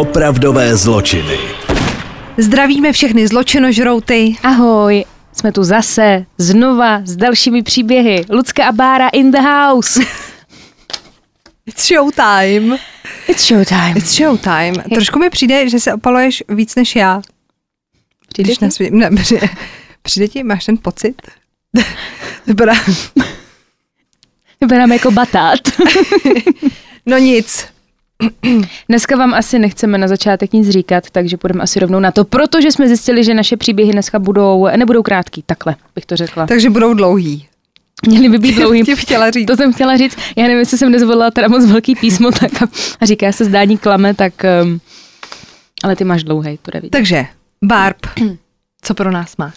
Opravdové zločiny. Zdravíme všechny zločinožrouty. Ahoj, jsme tu zase, znova, s dalšími příběhy. Lucka a Bára in the house. It's showtime. It's showtime. It's showtime. Trošku mi přijde, že se opaluješ víc než já. Přijde Když ti? na svě... ne, přijde, přijde ti, máš ten pocit? Vypadá... Vypadáme jako batát. No nic. Dneska vám asi nechceme na začátek nic říkat, takže půjdeme asi rovnou na to, protože jsme zjistili, že naše příběhy dneska budou, nebudou krátký, takhle bych to řekla. Takže budou dlouhý. Měli by být dlouhý. Ti chtěla říct. To jsem chtěla říct. Já nevím, jestli jsem nezvolila teda moc velký písmo, tak a, a říká se zdání klame, tak um, ale ty máš dlouhý, to jde vidět. Takže, Barb, co pro nás máš?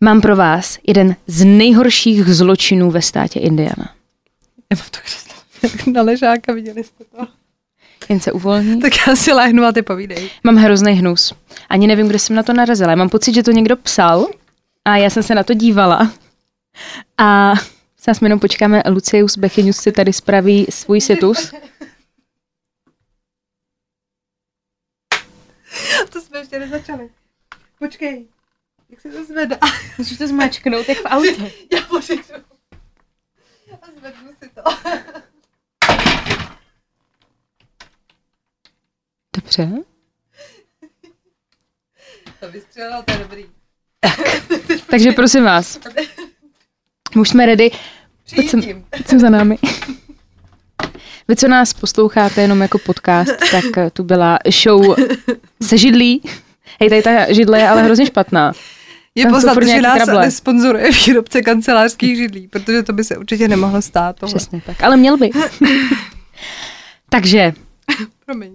Mám pro vás jeden z nejhorších zločinů ve státě Indiana. Já mám to křeslo na ležáka, viděli jste to? Jen se uvolní. Tak já si lehnu a ty povídej. Mám hrozný hnus. Ani nevím, kde jsem na to narazila. Mám pocit, že to někdo psal a já jsem se na to dívala. A Zas jenom počkáme, Lucius Bechyňus si tady spraví svůj situs. To jsme ještě nezačali. Počkej, jak se to zvedá? Můžeš to zmačknout, jak v autě. Já pořeknu. A zvednu si to. Dobře. To vystřelilo, to je dobrý. Takže prosím vás. Už jsme ready. Pojď sem, Přijítím. pojď sem za námi. Vy, co nás posloucháte jenom jako podcast, tak eh, tu byla show se židlí. Hej, tady ta židle je ale hrozně špatná. Je Tam poznat, že nás trable. nesponzoruje výrobce kancelářských židlí, protože to by se určitě nemohlo stát. Tohle. Přesně tak. Ale měl by. Takže Promiň.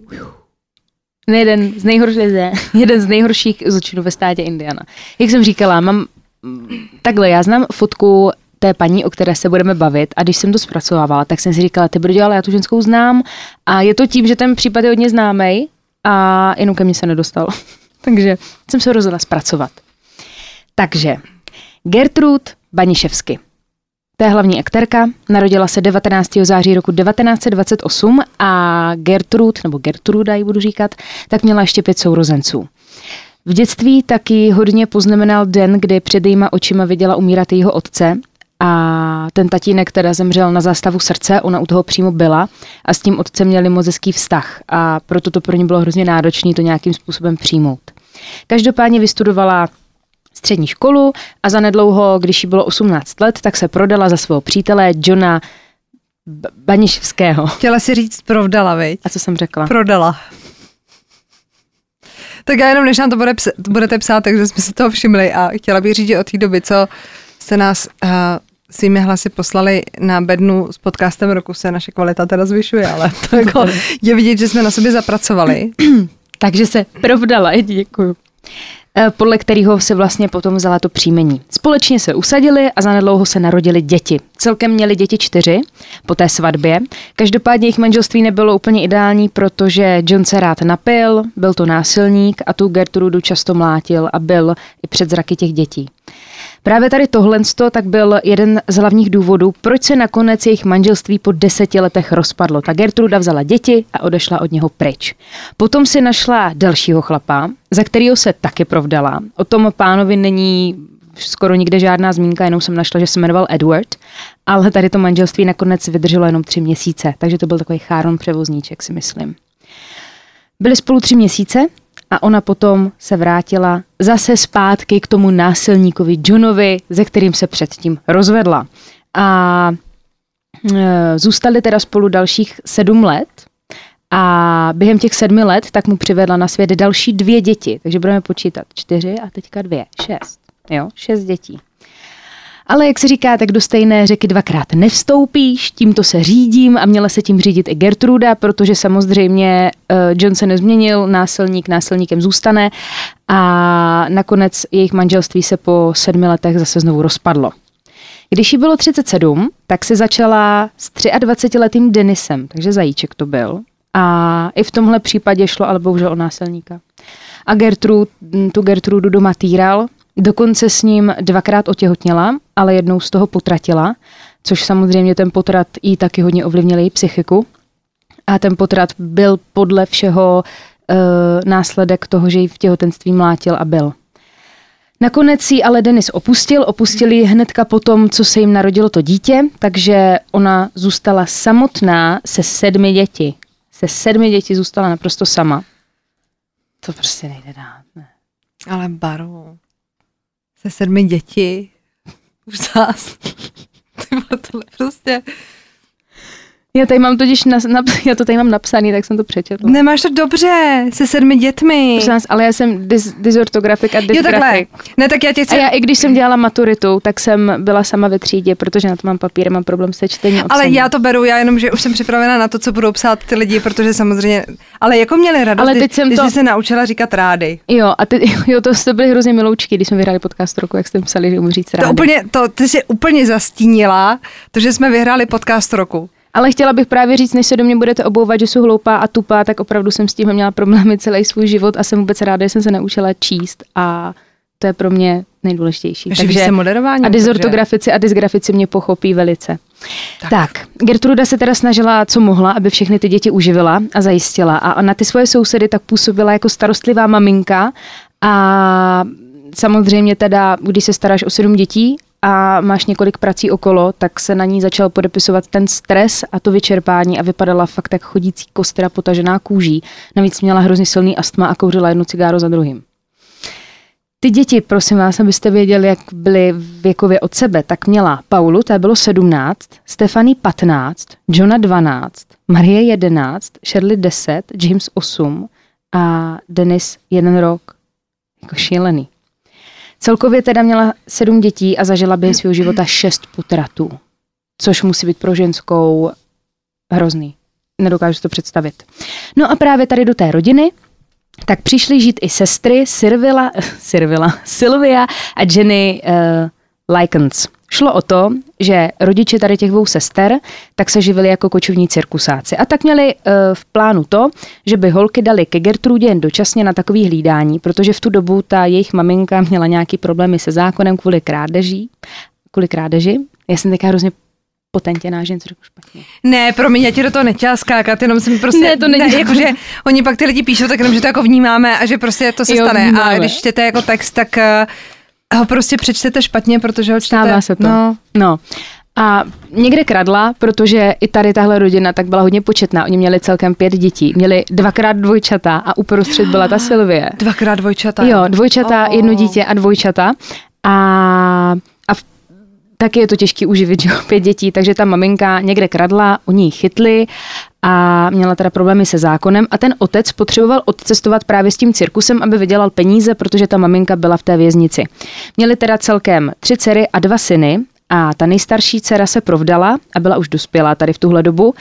Jeden z, nejhorších, jeden z nejhorších zločinů ve státě Indiana. Jak jsem říkala, mám takhle, já znám fotku té paní, o které se budeme bavit a když jsem to zpracovávala, tak jsem si říkala, ty brďo, ale já tu ženskou znám a je to tím, že ten případ je hodně známý a jenom ke mně se nedostal. Takže jsem se rozhodla zpracovat. Takže Gertrud Baniševsky. To je hlavní aktérka, narodila se 19. září roku 1928 a Gertrud, nebo Gertruda ji budu říkat, tak měla ještě pět sourozenců. V dětství taky hodně poznamenal den, kdy před jejíma očima viděla umírat jejího otce a ten tatínek teda zemřel na zástavu srdce, ona u toho přímo byla a s tím otcem měli moc hezký vztah a proto to pro ní bylo hrozně náročné to nějakým způsobem přijmout. Každopádně vystudovala střední školu a zanedlouho, když jí bylo 18 let, tak se prodala za svého přítele Johna Baniševského. Chtěla si říct provdala, viď? A co jsem řekla? Prodala. Tak já jenom, než nám to bude ps- budete psát, takže jsme si toho všimli a chtěla bych říct, že od té doby, co jste nás uh, svými hlasy poslali na bednu s podcastem roku, se naše kvalita teda zvyšuje, ale to jako je vidět, že jsme na sobě zapracovali. Takže se provdala, děkuju. Eh, Podle kterého se vlastně potom vzala to příjmení. Společně se usadili a zanedlouho se narodili děti. Celkem měli děti čtyři po té svatbě. Každopádně jejich manželství nebylo úplně ideální, protože John se rád napil, byl to násilník a tu Gertrudu často mlátil a byl i před zraky těch dětí. Právě tady tohle tak byl jeden z hlavních důvodů, proč se nakonec jejich manželství po deseti letech rozpadlo. Ta Gertruda vzala děti a odešla od něho pryč. Potom si našla dalšího chlapa, za kterého se taky provdala. O tom pánovi není skoro nikde žádná zmínka, jenom jsem našla, že se jmenoval Edward, ale tady to manželství nakonec vydrželo jenom tři měsíce, takže to byl takový cháron převozníček, si myslím. Byli spolu tři měsíce a ona potom se vrátila zase zpátky k tomu násilníkovi Johnovi, ze kterým se předtím rozvedla. A e, zůstali teda spolu dalších sedm let a během těch sedmi let tak mu přivedla na svět další dvě děti. Takže budeme počítat čtyři a teďka dvě, šest. Jo, šest dětí. Ale jak se říká, tak do stejné řeky dvakrát nevstoupíš, tímto se řídím a měla se tím řídit i Gertruda, protože samozřejmě uh, John se nezměnil, násilník násilníkem zůstane a nakonec jejich manželství se po sedmi letech zase znovu rozpadlo. Když jí bylo 37, tak se začala s 23-letým Denisem, takže zajíček to byl. A i v tomhle případě šlo ale bohužel o násilníka. A Gertrud, tu Gertrudu doma týral, dokonce s ním dvakrát otěhotněla, ale jednou z toho potratila, což samozřejmě ten potrat jí taky hodně ovlivnil její psychiku. A ten potrat byl podle všeho následek toho, že ji v těhotenství mlátil a byl. Nakonec ji ale Denis opustil, opustil ji hnedka po tom, co se jim narodilo to dítě, takže ona zůstala samotná se sedmi děti. Se sedmi děti zůstala naprosto sama. To prostě nejde dát, ne. Ale baru. Se sedmi děti. Už zás. tohle prostě... Já tady mám totiž, na, na, já to tady mám napsaný, tak jsem to přečetla. Nemáš to dobře, se sedmi dětmi. Prosím vás, ale já jsem dis, dysortografik a dysgrafik. Jo, takhle. Ne, tak já tě chci... A já i když jsem dělala maturitu, tak jsem byla sama ve třídě, protože na to mám papír, mám problém se čtením. Ale já to beru, já jenom, že už jsem připravena na to, co budou psát ty lidi, protože samozřejmě, ale jako měli radost, ale teď jsem když to... se naučila říkat rády. Jo, a ty, jo, to jste byli hrozně miloučky, když jsme vyhráli podcast roku, jak jste psali, že umí říct rády. To úplně, to, ty jsi úplně zastínila, to, že jsme vyhráli podcast roku. Ale chtěla bych právě říct, než se do mě budete obouvat, že jsou hloupá a tupá, tak opravdu jsem s tím měla problémy celý svůj život a jsem vůbec ráda, že jsem se naučila číst a to je pro mě nejdůležitější. Takže, takže moderování. A dysortografici a dysgrafici mě pochopí velice. Tak. tak, Gertruda se teda snažila, co mohla, aby všechny ty děti uživila a zajistila. A na ty svoje sousedy tak působila jako starostlivá maminka a samozřejmě teda, když se staráš o sedm dětí a máš několik prací okolo, tak se na ní začal podepisovat ten stres a to vyčerpání a vypadala fakt tak chodící kostra potažená kůží. Navíc měla hrozně silný astma a kouřila jednu cigáro za druhým. Ty děti, prosím vás, abyste věděli, jak byly věkově od sebe, tak měla Paulu, to bylo 17, Stefany 15, Johna 12, Marie 11, Shirley 10, James 8 a Denis jeden rok. Jako šílený. Celkově teda měla sedm dětí a zažila během svého života šest potratů, což musí být pro ženskou hrozný. Nedokážu si to představit. No a právě tady do té rodiny tak přišly žít i sestry Sirvila, Sirvila, Sylvia a Jenny uh, Likens. Šlo o to, že rodiče tady těch dvou sester tak se živili jako kočovní cirkusáci. A tak měli uh, v plánu to, že by holky dali ke Gertrudě jen dočasně na takový hlídání, protože v tu dobu ta jejich maminka měla nějaký problémy se zákonem kvůli krádeží. Kvůli krádeži. Já jsem teďka hrozně potentěná, že něco řeknu špatně. Ne, promiň, já ti do toho nechtěla skákat, jenom jsem prostě... Ne, to není. Ne, jako, že oni pak ty lidi píšou, tak jenom, že to jako vnímáme a že prostě to se jo, stane. Vnímáme. A když čtete jako text, tak uh, ho prostě přečtete špatně, protože ho čtete. Stává se to. No. no. A někde kradla, protože i tady tahle rodina tak byla hodně početná. Oni měli celkem pět dětí. Měli dvakrát dvojčata a uprostřed byla ta Sylvie. Dvakrát dvojčata. Jo, dvojčata, oh. jedno dítě a dvojčata. A, taky je to těžký uživit, že pět dětí, takže ta maminka někde kradla, oni ji chytli a měla teda problémy se zákonem a ten otec potřeboval odcestovat právě s tím cirkusem, aby vydělal peníze, protože ta maminka byla v té věznici. Měli teda celkem tři dcery a dva syny a ta nejstarší dcera se provdala a byla už dospělá tady v tuhle dobu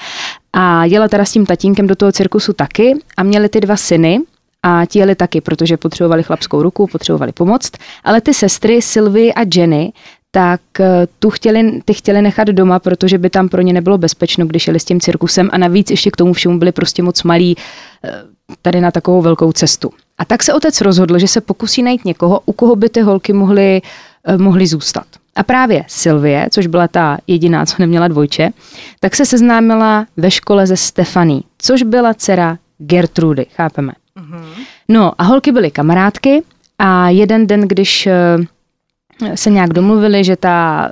a jela teda s tím tatínkem do toho cirkusu taky a měli ty dva syny, a ti jeli taky, protože potřebovali chlapskou ruku, potřebovali pomoct, ale ty sestry Sylvie a Jenny tak eh, tu chtěli, ty chtěli nechat doma, protože by tam pro ně nebylo bezpečno, když jeli s tím cirkusem a navíc ještě k tomu všemu byli prostě moc malí eh, tady na takovou velkou cestu. A tak se otec rozhodl, že se pokusí najít někoho, u koho by ty holky mohly, eh, mohly zůstat. A právě Sylvie, což byla ta jediná, co neměla dvojče, tak se seznámila ve škole ze Stefaní, což byla dcera Gertrudy, chápeme. Mm-hmm. No a holky byly kamarádky a jeden den, když se nějak domluvili, že ta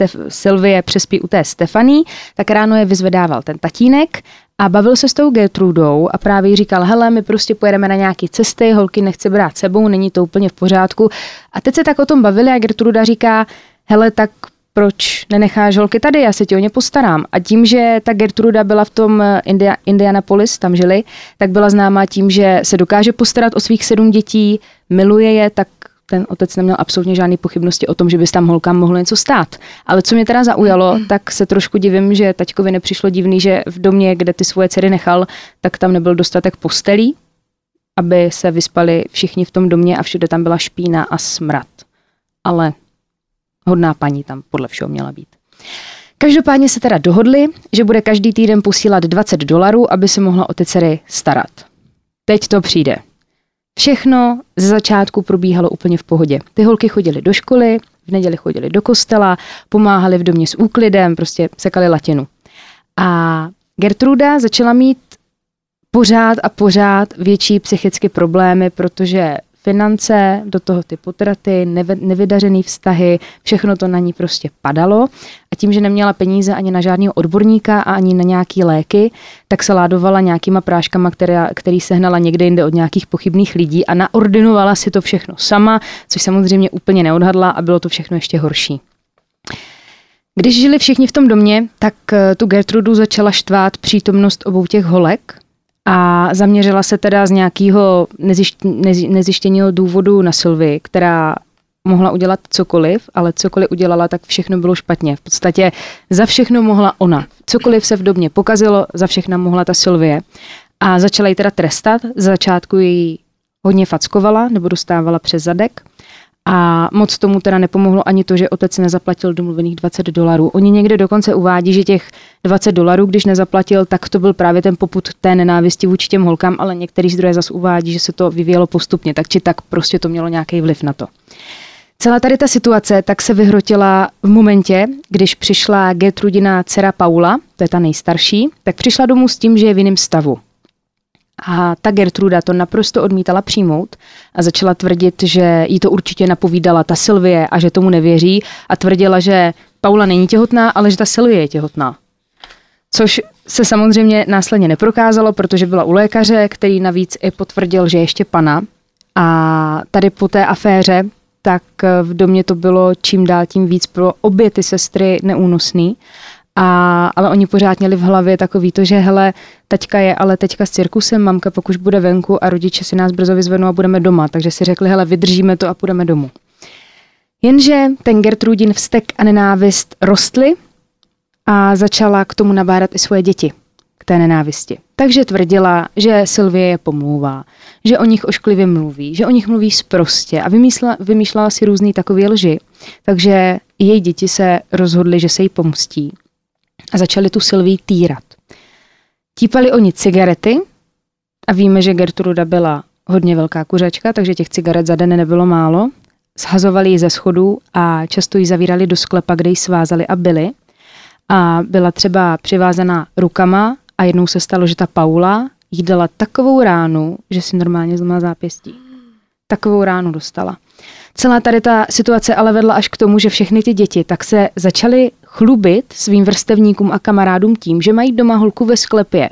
uh, Sylvie přespí u té Stefaní, tak ráno je vyzvedával ten tatínek a bavil se s tou Gertrudou a právě jí říkal, hele, my prostě pojedeme na nějaké cesty, holky nechce brát sebou, není to úplně v pořádku. A teď se tak o tom bavili a Gertruda říká, hele, tak proč nenecháš holky tady, já se ti o ně postarám. A tím, že ta Gertruda byla v tom eh, India, Indianapolis, tam žili, tak byla známá tím, že se dokáže postarat o svých sedm dětí, miluje je, tak ten otec neměl absolutně žádné pochybnosti o tom, že by tam holkám mohlo něco stát. Ale co mě teda zaujalo, tak se trošku divím, že taťkovi nepřišlo divný, že v domě, kde ty svoje dcery nechal, tak tam nebyl dostatek postelí, aby se vyspali všichni v tom domě a všude tam byla špína a smrad. Ale hodná paní tam podle všeho měla být. Každopádně se teda dohodli, že bude každý týden posílat 20 dolarů, aby se mohla o ty dcery starat. Teď to přijde. Všechno ze začátku probíhalo úplně v pohodě. Ty holky chodily do školy, v neděli chodili do kostela, pomáhali v domě s úklidem, prostě sekali latinu. A Gertruda začala mít pořád a pořád větší psychické problémy, protože finance, do toho ty potraty, nevydařený vztahy, všechno to na ní prostě padalo a tím, že neměla peníze ani na žádného odborníka a ani na nějaký léky, tak se ládovala nějakýma práškama, které, který sehnala někde jinde od nějakých pochybných lidí a naordinovala si to všechno sama, což samozřejmě úplně neodhadla a bylo to všechno ještě horší. Když žili všichni v tom domě, tak eh, tu Gertrudu začala štvát přítomnost obou těch holek, a zaměřila se teda z nějakého nezjištěného důvodu na Sylvie, která mohla udělat cokoliv, ale cokoliv udělala, tak všechno bylo špatně. V podstatě za všechno mohla ona. Cokoliv se v době pokazilo, za všechno mohla ta Sylvie. A začala ji teda trestat. Z začátku ji hodně fackovala nebo dostávala přes zadek. A moc tomu teda nepomohlo ani to, že otec nezaplatil domluvených 20 dolarů. Oni někde dokonce uvádí, že těch 20 dolarů, když nezaplatil, tak to byl právě ten poput té nenávisti vůči těm holkám, ale některý zdroje zase uvádí, že se to vyvíjelo postupně, tak či tak prostě to mělo nějaký vliv na to. Celá tady ta situace tak se vyhrotila v momentě, když přišla Gertrudina dcera Paula, to je ta nejstarší, tak přišla domů s tím, že je v jiném stavu. A ta Gertruda to naprosto odmítala přijmout a začala tvrdit, že jí to určitě napovídala ta Sylvie a že tomu nevěří a tvrdila, že Paula není těhotná, ale že ta Sylvie je těhotná. Což se samozřejmě následně neprokázalo, protože byla u lékaře, který navíc i potvrdil, že je ještě pana. A tady po té aféře, tak v domě to bylo čím dál tím víc pro obě ty sestry neúnosný. A, ale oni pořád měli v hlavě takový to, že hele, teďka je ale teďka s cirkusem, mamka pokud bude venku a rodiče si nás brzo vyzvednou a budeme doma. Takže si řekli, hele, vydržíme to a půjdeme domů. Jenže ten Gertrudin vztek a nenávist rostly a začala k tomu nabádat i svoje děti, k té nenávisti. Takže tvrdila, že Sylvie je pomlouvá, že o nich ošklivě mluví, že o nich mluví sprostě a vymýšlela, vymýšlela si různý takový lži. Takže její děti se rozhodly, že se jí pomstí a začali tu Sylvii týrat. Típali oni cigarety a víme, že Gertruda byla hodně velká kuřačka, takže těch cigaret za den nebylo málo. Shazovali ji ze schodů a často ji zavírali do sklepa, kde ji svázali a byli. A byla třeba přivázaná rukama a jednou se stalo, že ta Paula jí dala takovou ránu, že si normálně zlomila zápěstí. Takovou ránu dostala. Celá tady ta situace ale vedla až k tomu, že všechny ty děti tak se začaly chlubit svým vrstevníkům a kamarádům tím, že mají doma holku ve sklepě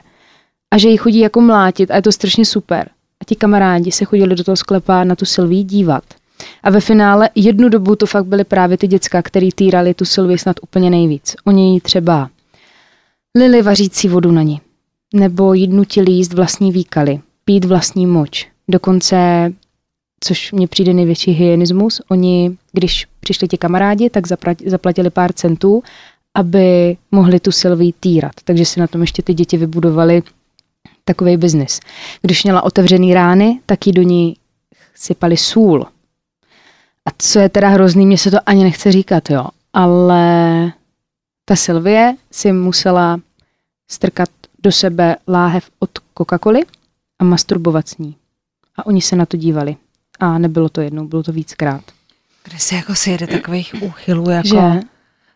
a že ji chodí jako mlátit a je to strašně super. A ti kamarádi se chodili do toho sklepa na tu Sylvii dívat. A ve finále jednu dobu to fakt byly právě ty děcka, který týrali tu Sylvii snad úplně nejvíc. Oni jí třeba lili vařící vodu na ní, nebo jí nutili jíst vlastní výkaly, pít vlastní moč. Dokonce což mně přijde největší hygienismus. Oni, když přišli ti kamarádi, tak zaplatili pár centů, aby mohli tu Sylvii týrat. Takže si na tom ještě ty děti vybudovali takový biznis. Když měla otevřený rány, tak jí do ní sypali sůl. A co je teda hrozný, mě se to ani nechce říkat, jo. Ale ta Sylvie si musela strkat do sebe láhev od Coca-Coly a masturbovat s ní. A oni se na to dívali. A nebylo to jednou, bylo to víckrát. Kde se jako sjede takových úchylů, jako... Že?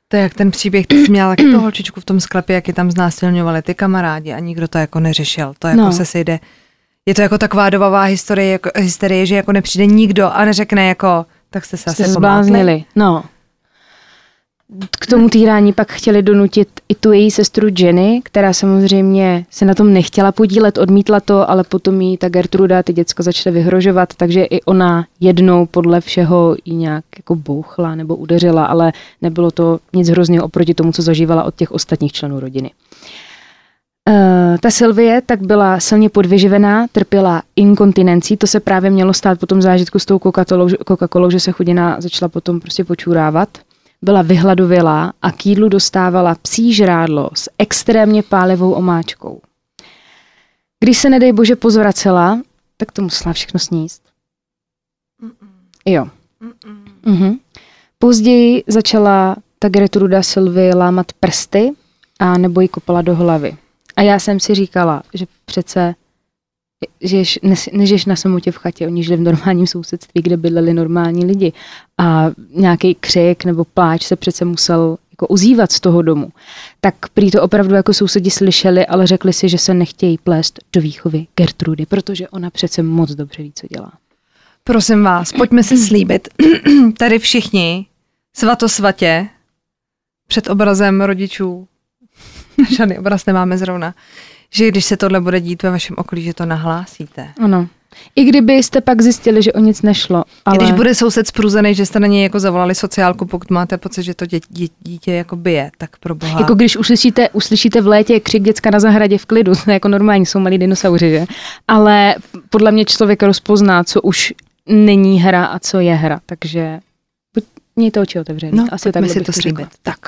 To je jak ten příběh, ty jsi měla taky tu holčičku v tom sklepě, jak je tam znásilňovali ty kamarádi a nikdo to jako neřešil. To jako no. se sejde. Je to jako taková dobová historie, jako, hysterie, že jako nepřijde nikdo a neřekne jako, tak jste se asi zbláznili. No k tomu týrání pak chtěli donutit i tu její sestru Jenny, která samozřejmě se na tom nechtěla podílet, odmítla to, ale potom jí ta Gertruda, ty děcko začaly vyhrožovat, takže i ona jednou podle všeho jí nějak jako bouchla nebo udeřila, ale nebylo to nic hrozného oproti tomu, co zažívala od těch ostatních členů rodiny. Uh, ta Sylvie tak byla silně podvyživená, trpěla inkontinencí, to se právě mělo stát po tom zážitku s tou Coca-Colou, že se chudina začala potom prostě počůrávat byla vyhladovělá a k jídlu dostávala psí žrádlo s extrémně pálivou omáčkou. Když se, nedej bože, pozvracela, tak to musela všechno sníst. Jo. Mhm. Později začala ta Gertruda Sylvie lámat prsty a nebo ji kopala do hlavy. A já jsem si říkala, že přece žiješ, nežiješ na samotě v chatě, oni žili v normálním sousedství, kde bydleli normální lidi a nějaký křik nebo pláč se přece musel jako ozývat z toho domu. Tak prý to opravdu jako sousedi slyšeli, ale řekli si, že se nechtějí plést do výchovy Gertrudy, protože ona přece moc dobře ví, co dělá. Prosím vás, pojďme si slíbit, tady všichni, svatosvatě, před obrazem rodičů, žádný obraz nemáme zrovna, že když se tohle bude dít ve vašem okolí, že to nahlásíte. Ano. I kdybyste pak zjistili, že o nic nešlo. Ale... Když bude soused spruzený, že jste na něj jako zavolali sociálku, pokud máte pocit, že to dě, dě, dítě jako bije, tak pro boha. Jako když uslyšíte, uslyšíte v létě křik děcka na zahradě v klidu, to je jako normální, jsou malí dinosauři, že? Ale podle mě člověk rozpozná, co už není hra a co je hra, takže mějte oči otevřené. No, Asi tak si to slíbit. Tak.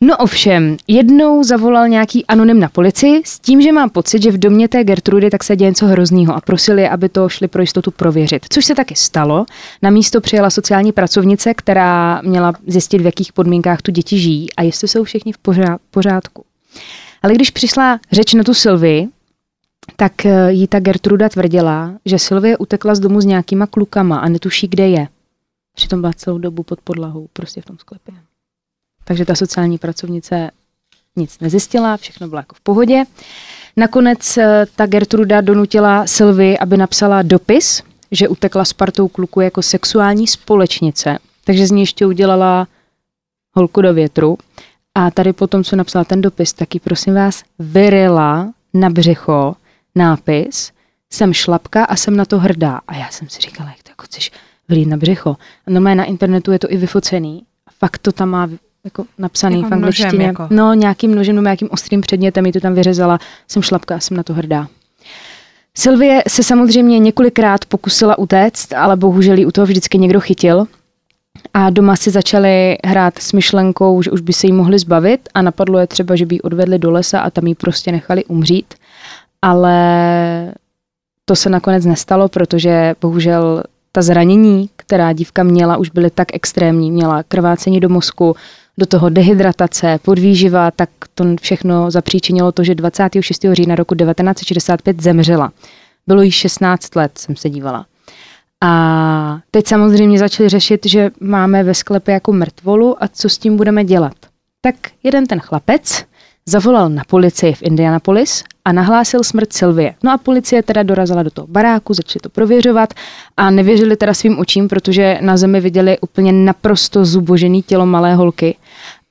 No ovšem, jednou zavolal nějaký anonym na policii s tím, že mám pocit, že v domě té Gertrudy tak se děje něco hroznýho a prosili, aby to šli pro jistotu prověřit. Což se taky stalo. Na místo přijela sociální pracovnice, která měla zjistit, v jakých podmínkách tu děti žijí a jestli jsou všichni v pořádku. Ale když přišla řeč na tu Sylvii, tak eh, jí ta Gertruda tvrdila, že Sylvie utekla z domu s nějakýma klukama a netuší, kde je. Přitom byla celou dobu pod podlahou, prostě v tom sklepě. Takže ta sociální pracovnice nic nezjistila, všechno bylo jako v pohodě. Nakonec eh, ta Gertruda donutila Sylvie, aby napsala dopis, že utekla s partou kluku jako sexuální společnice. Takže z ní ještě udělala holku do větru. A tady potom, co napsala ten dopis, taky prosím vás vyrila na břicho nápis jsem šlapka a jsem na to hrdá. A já jsem si říkala, jak to jako chceš vylít na břicho. A normálně na internetu je to i vyfocený. Fakt to tam má jako napsaný jako v angličtině. Jako. No, nějakým nožem nebo nějakým ostrým předmětem, ji to tam vyřezala. Jsem šlapka, jsem na to hrdá. Sylvie se samozřejmě několikrát pokusila utéct, ale bohužel ji u toho vždycky někdo chytil. A doma si začali hrát s myšlenkou, že už by se jí mohli zbavit a napadlo je třeba, že by ji odvedli do lesa a tam ji prostě nechali umřít. Ale to se nakonec nestalo, protože bohužel ta zranění, která dívka měla, už byly tak extrémní. Měla krvácení do mozku, do toho dehydratace, podvýživa, tak to všechno zapříčinilo to, že 26. října roku 1965 zemřela. Bylo jí 16 let, jsem se dívala. A teď samozřejmě začali řešit, že máme ve sklepě jako mrtvolu a co s tím budeme dělat. Tak jeden ten chlapec zavolal na policii v Indianapolis a nahlásil smrt Sylvie. No a policie teda dorazila do toho baráku, začali to prověřovat a nevěřili teda svým očím, protože na zemi viděli úplně naprosto zubožený tělo malé holky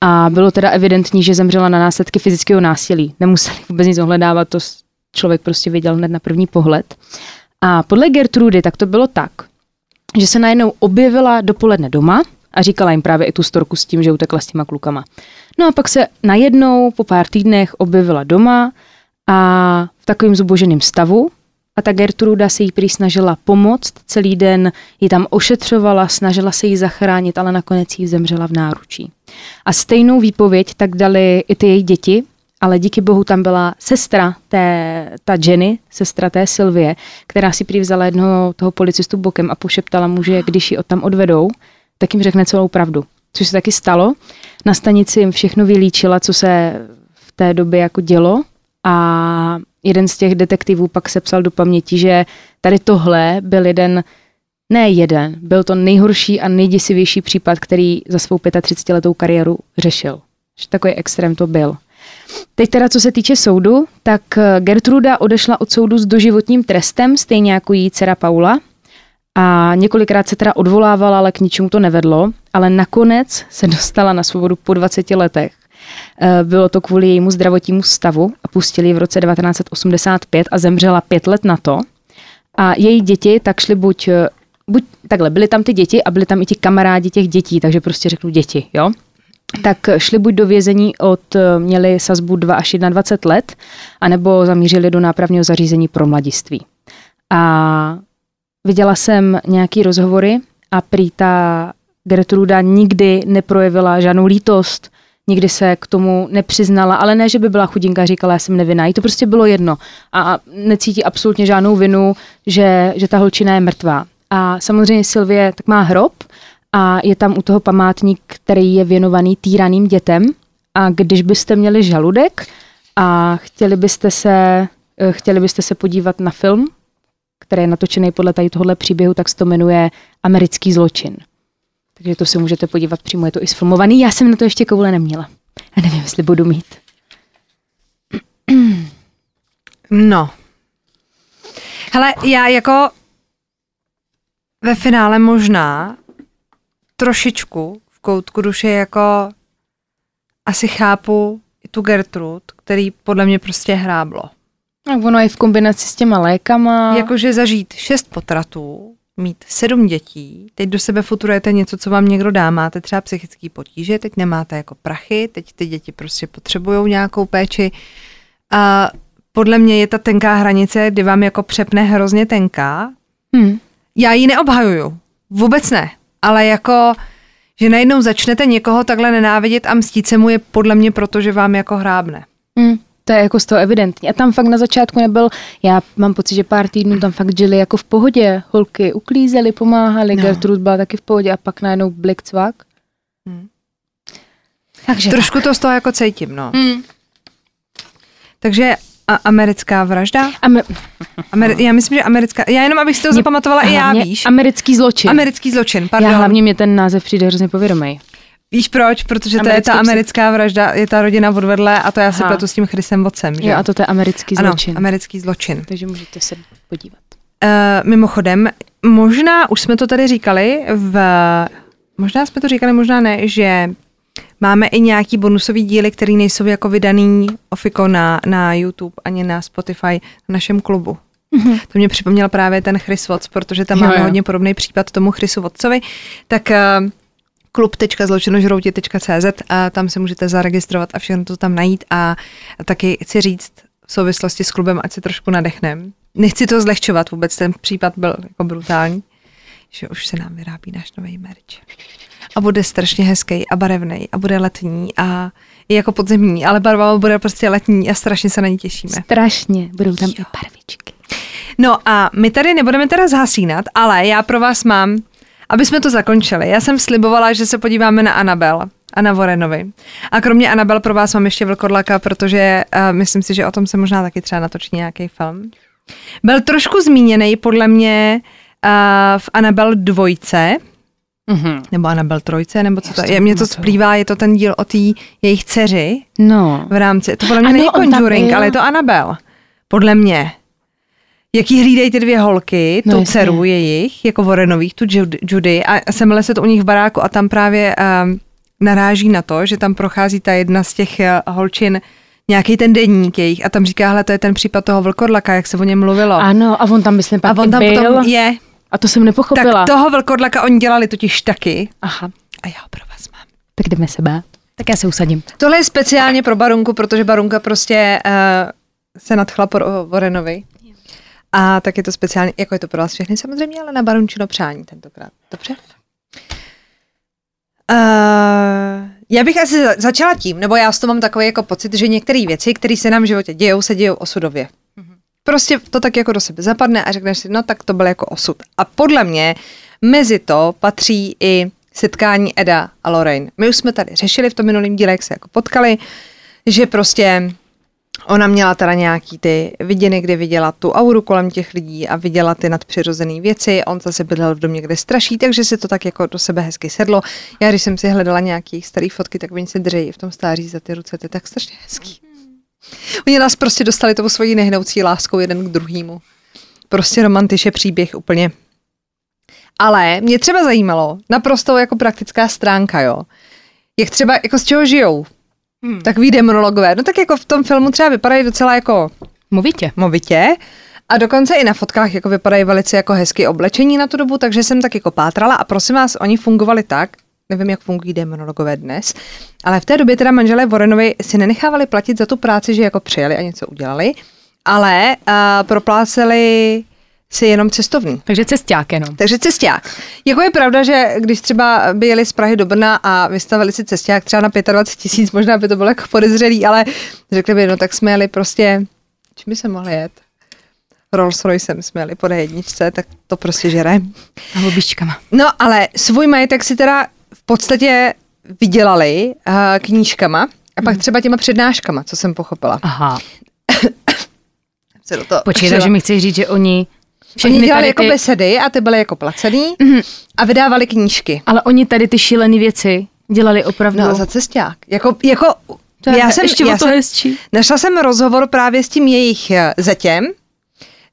a bylo teda evidentní, že zemřela na následky fyzického násilí. Nemuseli vůbec nic ohledávat, to člověk prostě viděl hned na první pohled. A podle Gertrudy tak to bylo tak, že se najednou objevila dopoledne doma a říkala jim právě i tu storku s tím, že utekla s těma klukama. No a pak se najednou po pár týdnech objevila doma a v takovém zuboženém stavu a ta Gertruda se jí prý snažila pomoct, celý den ji tam ošetřovala, snažila se jí zachránit, ale nakonec jí zemřela v náručí. A stejnou výpověď tak dali i ty její děti, ale díky bohu tam byla sestra té, ta Jenny, sestra té Sylvie, která si prý vzala jednoho toho policistu bokem a pošeptala mu, že když ji od tam odvedou, tak jim řekne celou pravdu. Což se taky stalo. Na stanici jim všechno vylíčila, co se v té době jako dělo a jeden z těch detektivů pak sepsal do paměti, že tady tohle byl jeden, ne jeden, byl to nejhorší a nejděsivější případ, který za svou 35 letou kariéru řešil. Že takový extrém to byl. Teď teda, co se týče soudu, tak Gertruda odešla od soudu s doživotním trestem, stejně jako její dcera Paula. A několikrát se teda odvolávala, ale k ničemu to nevedlo. Ale nakonec se dostala na svobodu po 20 letech. Eh, bylo to kvůli jejímu zdravotnímu stavu a pustili ji v roce 1985 a zemřela pět let na to. A její děti tak šly buď, eh, buď takhle, byly tam ty děti a byly tam i ti kamarádi těch dětí, takže prostě řeknu děti, jo tak šli buď do vězení od, eh, měli sazbu 2 až 21 let, anebo zamířili do nápravního zařízení pro mladiství. A viděla jsem nějaký rozhovory a prý ta Gertruda nikdy neprojevila žádnou lítost, nikdy se k tomu nepřiznala, ale ne, že by byla chudinka, říkala, já jsem nevinná. Jí to prostě bylo jedno. A necítí absolutně žádnou vinu, že, že ta holčina je mrtvá. A samozřejmě Sylvie tak má hrob a je tam u toho památník, který je věnovaný týraným dětem. A když byste měli žaludek a chtěli byste se eh, chtěli byste se podívat na film, který je natočený podle tady tohohle příběhu, tak se to jmenuje Americký zločin. Takže to si můžete podívat přímo, je to i sfilmovaný. Já jsem na to ještě koule neměla. A nevím, jestli budu mít. No. Hele, já jako ve finále možná trošičku v koutku duše jako asi chápu i tu Gertrud, který podle mě prostě hráblo. A ono je v kombinaci s těma lékama. Jakože zažít šest potratů, mít sedm dětí, teď do sebe futurujete něco, co vám někdo dá, máte třeba psychický potíže, teď nemáte jako prachy, teď ty děti prostě potřebují nějakou péči. A podle mě je ta tenká hranice, kdy vám jako přepne hrozně tenká. Hmm. Já ji neobhajuju, vůbec ne, ale jako, že najednou začnete někoho takhle nenávidět a mstít se mu je podle mě proto, že vám jako hrábne. Hmm. To je jako z toho evidentní. A tam fakt na začátku nebyl, já mám pocit, že pár týdnů tam fakt žili jako v pohodě. Holky uklízely, pomáhali, No. Gertrud byla taky v pohodě a pak najednou blik cvak. Hmm. Takže Trošku to z toho jako cítím, no. Hmm. Takže a americká vražda? A me, Ameri- já myslím, že americká, já jenom abych si to zapamatovala i já, víš. Americký zločin. Americký zločin, pardon. já hlavně mě ten název přijde hrozně povědomý. Víš proč? Protože to je ta americká vražda, je ta rodina odvedle a to já se pletu s tím Chrisem Vocem, že? Jo, a to je americký ano, zločin. americký zločin. Takže můžete se podívat. Uh, mimochodem, možná, už jsme to tady říkali, v, možná jsme to říkali, možná ne, že máme i nějaký bonusový díly, které nejsou jako vydaný ofiko na, na YouTube ani na Spotify v našem klubu. Mhm. To mě připomněl právě ten Chris Watts, protože tam Jo, máme jo. hodně podobný případ tomu Chrisu Wattsovi. Tak uh, klub.zločinožrouti.cz a tam se můžete zaregistrovat a všechno to tam najít a, a taky chci říct v souvislosti s klubem, ať se trošku nadechnem. Nechci to zlehčovat vůbec, ten případ byl jako brutální, že už se nám vyrábí náš nový merch. A bude strašně hezký a barevný a bude letní a je jako podzemní, ale barva bude prostě letní a strašně se na ní těšíme. Strašně. Budou tam i barvičky. No a my tady nebudeme teda zhasínat, ale já pro vás mám, aby jsme to zakončili. Já jsem slibovala, že se podíváme na Anabel a na Warrenovi. A kromě Anabel pro vás mám ještě Vlkodlaka, protože uh, myslím si, že o tom se možná taky třeba natočí nějaký film. Byl trošku zmíněný podle mě uh, v Anabel dvojce, Mhm. nebo Anabel trojce, nebo co to je. to Mně to splývá, je to ten díl o té jejich dceři No. v rámci, to podle mě Ano, není Conjuring, ale je to Anabel. Podle mě. Jaký hlídají ty dvě holky, No tu jasně. dceru jejich, jako Warrenových, tu Judy, a semele se to u nich v baráku a tam právě um, naráží na to, že tam prochází ta jedna z těch uh, holčin nějaký ten denník jejich a tam říká, hele, to je ten případ toho vlkodlaka, jak se o něm mluvilo. Ano, a on tam myslím a pak on i tam byl. potom je. A to jsem nepochopila. Tak toho vlkodlaka oni dělali totiž taky. Aha, A já ho pro vás mám. tak jdeme se bát. Tak já se usadím. Tohle je speciálně pro Barunku, protože Barunka prostě uh, se nadchla po Warrenovi. A tak je to speciálně, jako je to pro vás všechny samozřejmě, ale na Barunčino přání tentokrát. Dobře? Uh, já bych asi za- začala tím, nebo já z toho mám takový jako pocit, že některé věci, které se nám v životě dějou, se dějou osudově. Prostě to tak jako do sebe zapadne a řekneš si, no tak to byl jako osud. A podle mě mezi to patří i setkání Eda a Lorraine. My už jsme tady řešili v tom minulém díle, jak se jako potkali, že prostě ona měla teda nějaký ty viděny, kdy viděla tu auru kolem těch lidí a viděla ty nadpřirozené věci. On zase bydlel v domě, kde straší, takže si to tak jako do sebe hezky sedlo. Já, když jsem si hledala nějaký starý fotky, tak oni se drží v tom stáří za ty ruce, to je tak strašně hezký. Oni nás prostě dostali tou svojí nehnoucí láskou jeden k druhému. Prostě romantiše příběh úplně. Ale mě třeba zajímalo, naprosto jako praktická stránka, jo. Jak třeba, jako z čeho žijou Hmm. takový demonologové. No tak jako v tom filmu třeba vypadají docela jako Mluvitě. movitě. A dokonce i na fotkách jako vypadají velice jako hezky oblečení na tu dobu, takže jsem tak jako pátrala a prosím vás, oni fungovali tak, nevím, jak fungují demonologové dnes, ale v té době teda manželé Warrenovi si nenechávali platit za tu práci, že jako přijeli a něco udělali, ale uh, propláceli si jenom cestovní. Takže cesták jenom. Takže cesták. Jako je pravda, že když třeba by jeli z Prahy do Brna a vystavili si cesták třeba na 25 tisíc, možná by to bylo jako podezřelý, ale řekli by, no tak jsme jeli prostě, čím by se mohli jet? Rolls Roycem jsme jeli po jedničce, tak to prostě žere. A hobíčkama. No ale svůj majetek si teda v podstatě vydělali uh, knížkama a pak třeba těma přednáškama, co jsem pochopila. Aha. se do toho Počkej, takže mi chceš říct, že oni Oni dělali jako ty, besedy a ty byly jako placený Mhm. a vydávali knížky. Ale oni tady ty šílené věci dělali opravdu. No a za cesták. Jako, jako To já jsem, ještě já o to jsem, hezčí. našla jsem rozhovor právě s tím jejich eh, zetěm,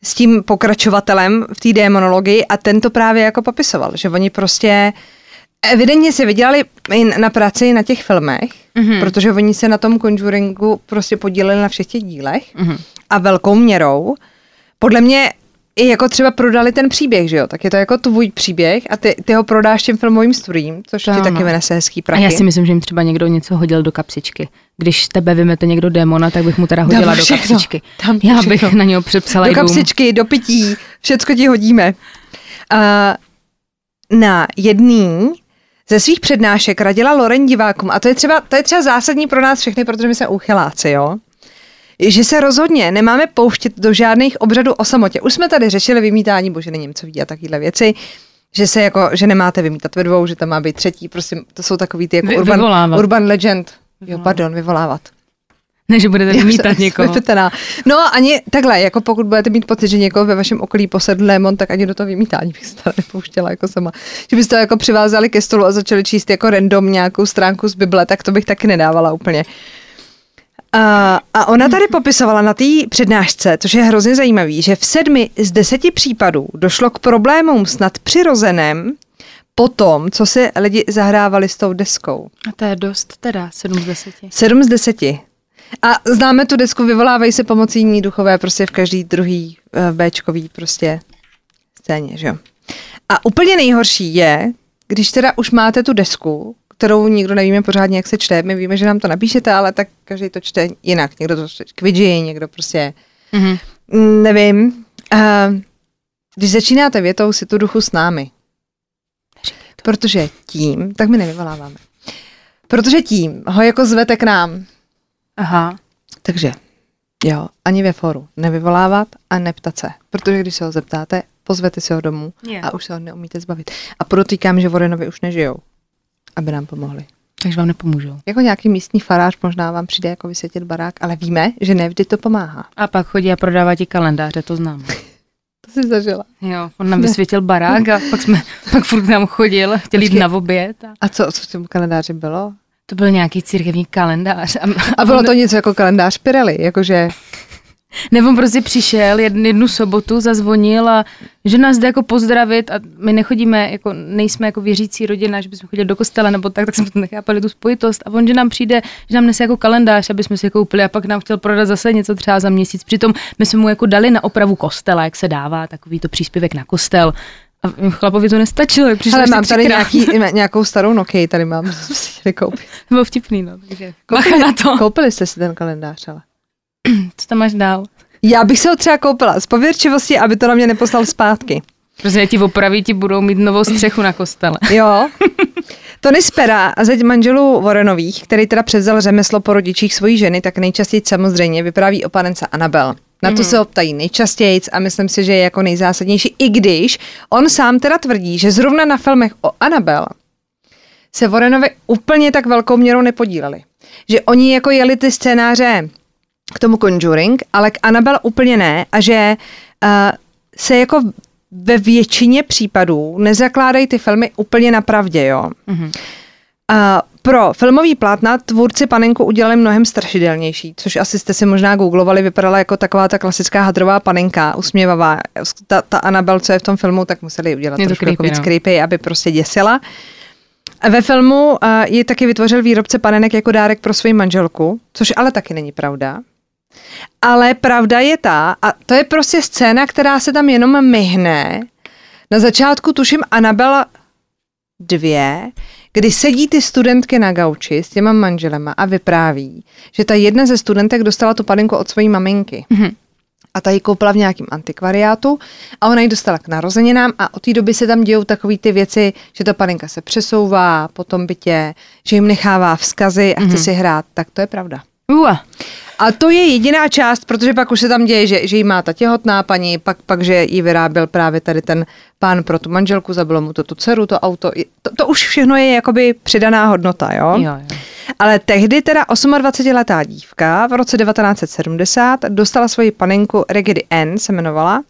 s tím pokračovatelem v té démonologii a ten to právě jako popisoval, že oni prostě evidentně si vydělali na práci na těch filmech, mm-hmm. protože oni se na tom Conjuringu prostě podíleli na všech těch dílech mm-hmm. a velkou měrou. Podle mě i jako třeba prodali ten příběh, že jo, tak je to jako tvůj příběh a ty, ty ho prodáš těm filmovým studiím, což To ti ano. taky vynese hezký A prachy. já si myslím, že jim třeba někdo něco hodil do kapsičky. Když tebe vymete někdo démona, tak bych mu teda hodila do kapsičky. Dám Já všechno. bych na něho přepsala do kapsičky, do pití, všecko ti hodíme. A na jedný ze svých přednášek radila Loren divákům, a to je třeba, to je třeba zásadní pro nás všechny, protože my jsme úchyláci, jo? Že se rozhodně nemáme pouštět do žádných obřadů o samotě. Už jsme tady řešili vymítání, bože, není co ví a takovéhle věci, že se jako, že nemáte vymítat ve dvou, že tam má být třetí, prostě to jsou takový ty jako Vy- urban, vyvolávat. urban legend. Jo, pardon, vyvolávat. Ne, že budete vymítat někoho. vypětená. No ani takhle, jako pokud budete mít pocit, že někoho ve vašem okolí posedl démon, tak ani do toho vymítání bych se nepouštěla jako sama. Že byste to jako přivázali ke stolu a začali číst jako random nějakou stránku z Bible, tak to bych taky nedávala úplně. A, a ona tady popisovala na té přednášce, což je hrozně zajímavý, že v sedmi z deseti případů došlo k problémům s nadpřirozeném po tom, co si lidi zahrávali s tou deskou. A to je dost teda, 7 z 10. 7 z 10. A známe tu desku, vyvolávají se pomocí ní duchové prostě v každý druhý uh, Bčkový prostě scéně, že jo. A úplně nejhorší je, když teda už máte tu desku, kterou nikdo nevíme pořádně, jak se čte. My víme, že nám to napíšete, ale tak každý to čte jinak. Někdo to čte kvidži, někdo prostě, Mhm. mm, nevím. Uh, když začínáte větou si tu duchu s námi, protože tím, tak my nevyvoláváme. Protože tím ho jako zvete k nám, Aha. takže jo, ani ve foru nevyvolávat a neptat se. Protože když se ho zeptáte, pozvete si ho domů Je. a už se ho neumíte zbavit. A podotýkám, že Vorenovi už nežijou, aby nám pomohli. Takže vám nepomůžou. Jako nějaký místní farář možná vám přijde jako vysvětlit barák, ale víme, že ne vždy to pomáhá. A pak chodí a prodává ti kalendáře, to znám. To jsi zažila. Jo, on nám vysvětil barák a pak jsme, pak furt nám chodil, chtěl jít na oběd. A A co, co v tom kalendáři bylo? to byl nějaký církevní kalendář. A, A bylo to něco jako kalendář Pirelli, jakože Nebo on prostě přišel jednu, jednu sobotu, zazvonil a že nás jde jako pozdravit a my nechodíme, jako nejsme jako věřící rodina, že bychom chodili do kostela nebo tak, tak jsme to nechápali tu spojitost a on, že nám přijde, že nám nese jako kalendář, aby jsme si koupili a pak nám chtěl prodat zase něco třeba za měsíc. Přitom my jsme mu jako dali na opravu kostela, jak se dává, takový to příspěvek na kostel. A chlapovi to nestačilo, jak přišel Ale mám tady nějaký, nějakou starou Nokia, tady mám, co si chtěli koupit. To bylo vtipný, no, takže bacha na to. Koupili jste si ten kalendář, ale. Co tam máš dál? Já bych se ho třeba koupila z pověrčivosti, aby to na mě neposlal zpátky. Prostě ti opraví, ti budou mít novou střechu na kostele. Jo. Tony Spera a zeď manželů Vorenových, který teda převzal řemeslo po rodičích svojí ženy, tak nejčastěji samozřejmě vypráví o panence Anabel. Na to se ho ptají nejčastěji a myslím si, že je jako nejzásadnější, i když on sám teda tvrdí, že zrovna na filmech o Anabel se Warrenovi úplně tak velkou měrou nepodíleli. Že oni jako jeli ty scénáře k tomu Conjuring, ale k Annabelle úplně ne a že uh, se jako ve většině případů nezakládají ty filmy úplně na pravdě, jo. Mhm. A pro filmový plátna tvůrci panenku udělali mnohem strašidelnější, což asi jste si možná googlovali, vypadala jako taková ta klasická hadrová panenka, usměvavá. Ta, ta Annabelle, co je v tom filmu, tak museli udělat Je to trošku jako creepy, víc no. creepy, aby prostě děsila. Ve filmu uh, ji taky vytvořil výrobce panenek jako dárek pro svoji manželku, což ale taky není pravda. Ale pravda je ta, a to je prostě scéna, která se tam jenom myhne. Na začátku tuším Anabela dvě, kdy sedí ty studentky na gauči s těma manželema a vypráví, že ta jedna ze studentek dostala tu panenku od své maminky. Mhm. A ta ji koupila v nějakém antikvariátu a ona ji dostala k narozeninám a od té doby se tam dějou takové ty věci, že ta panenka se přesouvá po tom bytě, že jim nechává vzkazy a chce Mhm. si hrát. Tak to je pravda. Ua. A to je jediná část, protože pak už se tam děje, že, že jí má ta těhotná paní, pak, pak že ji vyráběl právě tady ten pán pro tu manželku, zabilo mu to tu dceru, to auto. To, to už všechno je jakoby přidaná hodnota, jo? Jo, jo. Ale tehdy teda 28-letá dívka v roce 1970 dostala svoji panenku Regidy N, se jmenovala,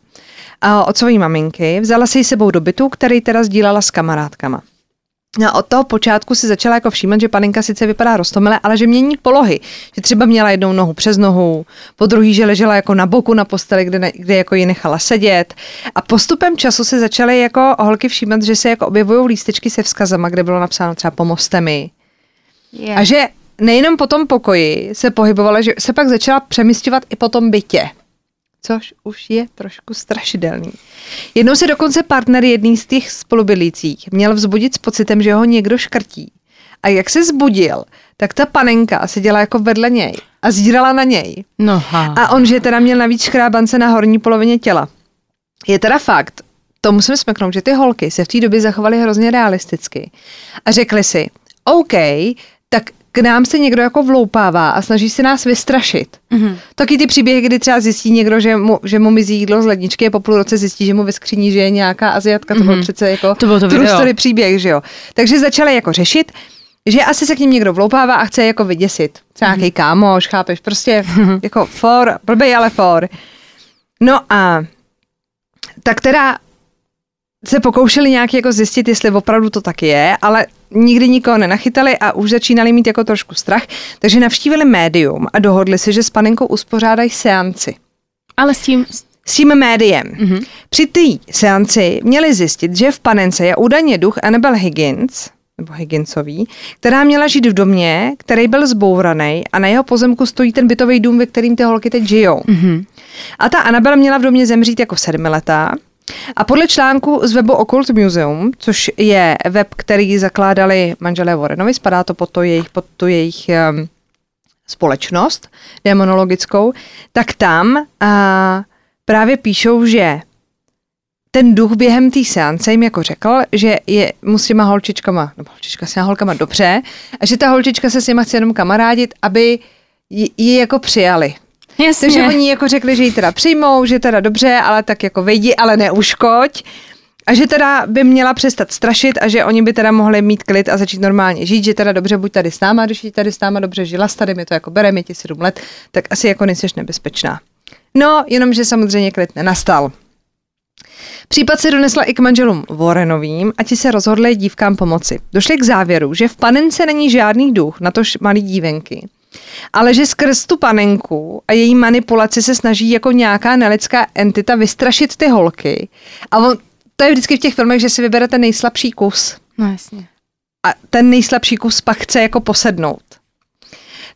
a od své maminky. Vzala si ji sebou do bytu, který teda sdílela s kamarádkama. No a od toho počátku si začala jako všímat, že panenka sice vypadá rostomile, ale že mění polohy. Že třeba měla jednou nohu přes nohu, po druhý, že ležela jako na boku na posteli, kde, ne, kde jako ji nechala sedět. A postupem času se začaly jako holky všímat, že se jako objevují lístečky se vzkazama, kde bylo napsáno třeba pomozte mi. Yeah. A že nejenom po tom pokoji se pohybovala, že se pak začala přemysťovat i po tom bytě. Což už je trošku strašidelný. Jednou se dokonce partner jedný z těch spolubydlících měl vzbudit s pocitem, že ho někdo škrtí. A jak se zbudil, tak ta panenka seděla jako vedle něj a zírala na něj. No ha. A on, že teda měl navíc škrábance na horní polovině těla. Je teda fakt, to musíme smeknout, že ty holky se v té době zachovaly hrozně realisticky. A řekli si, OK, tak k nám se někdo jako vloupává a snaží se nás vystrašit. Mm-hmm. Taky ty příběhy, kdy třeba zjistí někdo, že mu, že mu mizí jídlo z ledničky a po půl roce zjistí, že mu ve skříni žije nějaká Aziatka, to byl Mhm. přece jako To bylo to true story příběh, že jo. Takže začali jako řešit, že asi se k ním někdo vloupává a chce je jako vyděsit. Třeba nějaký kámoš, chápeš, prostě jako for, blbej, ale for. No a tak teda se pokoušeli nějak jako zjistit, jestli opravdu to tak je, ale nikdy nikoho nenachytali a už začínali mít jako trošku strach, takže navštívili médium a dohodli se, že s panenkou uspořádají seanci. Ale s tím... S tím médiem. Mhm. Při té seanci měli zjistit, že v panence je údajně duch Annabel Higgins, nebo Higginsový, která měla žít v domě, který byl zbouraný a na jeho pozemku stojí ten bytový dům, ve kterým ty holky teď žijou. Mhm. A ta Annabel měla v domě zemřít jako sedmiletá. A podle článku z webu Occult Museum, což je web, který zakládali manželé Warrenovi, spadá to pod, to jejich, pod tu jejich um, společnost demonologickou, tak tam uh, právě píšou, že ten duch během té seance jim jako řekl, že je mu s těma holčičkama, nebo holčička s těma holkama dobře, a že ta holčička se s těma chce jenom kamarádit, aby ji jako přijali. Jasně. Takže oni jako řekli, že ji teda přijmou, že teda dobře, ale tak jako vejdi, ale neuškoď. A že teda by měla přestat strašit a že oni by teda mohli mít klid a začít normálně žít, že teda dobře buď tady s náma, když tady s náma dobře žila, tady mi to jako bere, mi ti sedm let, tak asi jako nejseš nebezpečná. No, jenomže samozřejmě klid nenastal. Případ se donesla i k manželům Warrenovým a ti se rozhodli dívkám pomoci. Došli k závěru, že v panence není žádný duch, natož malý dívenky. Ale že skrz tu panenku a její manipulaci se snaží jako nějaká nelidská entita vystrašit ty holky. A on, to je vždycky v těch filmech, že si vybere ten nejslabší kus No jasně. a ten nejslabší kus pak chce jako posednout.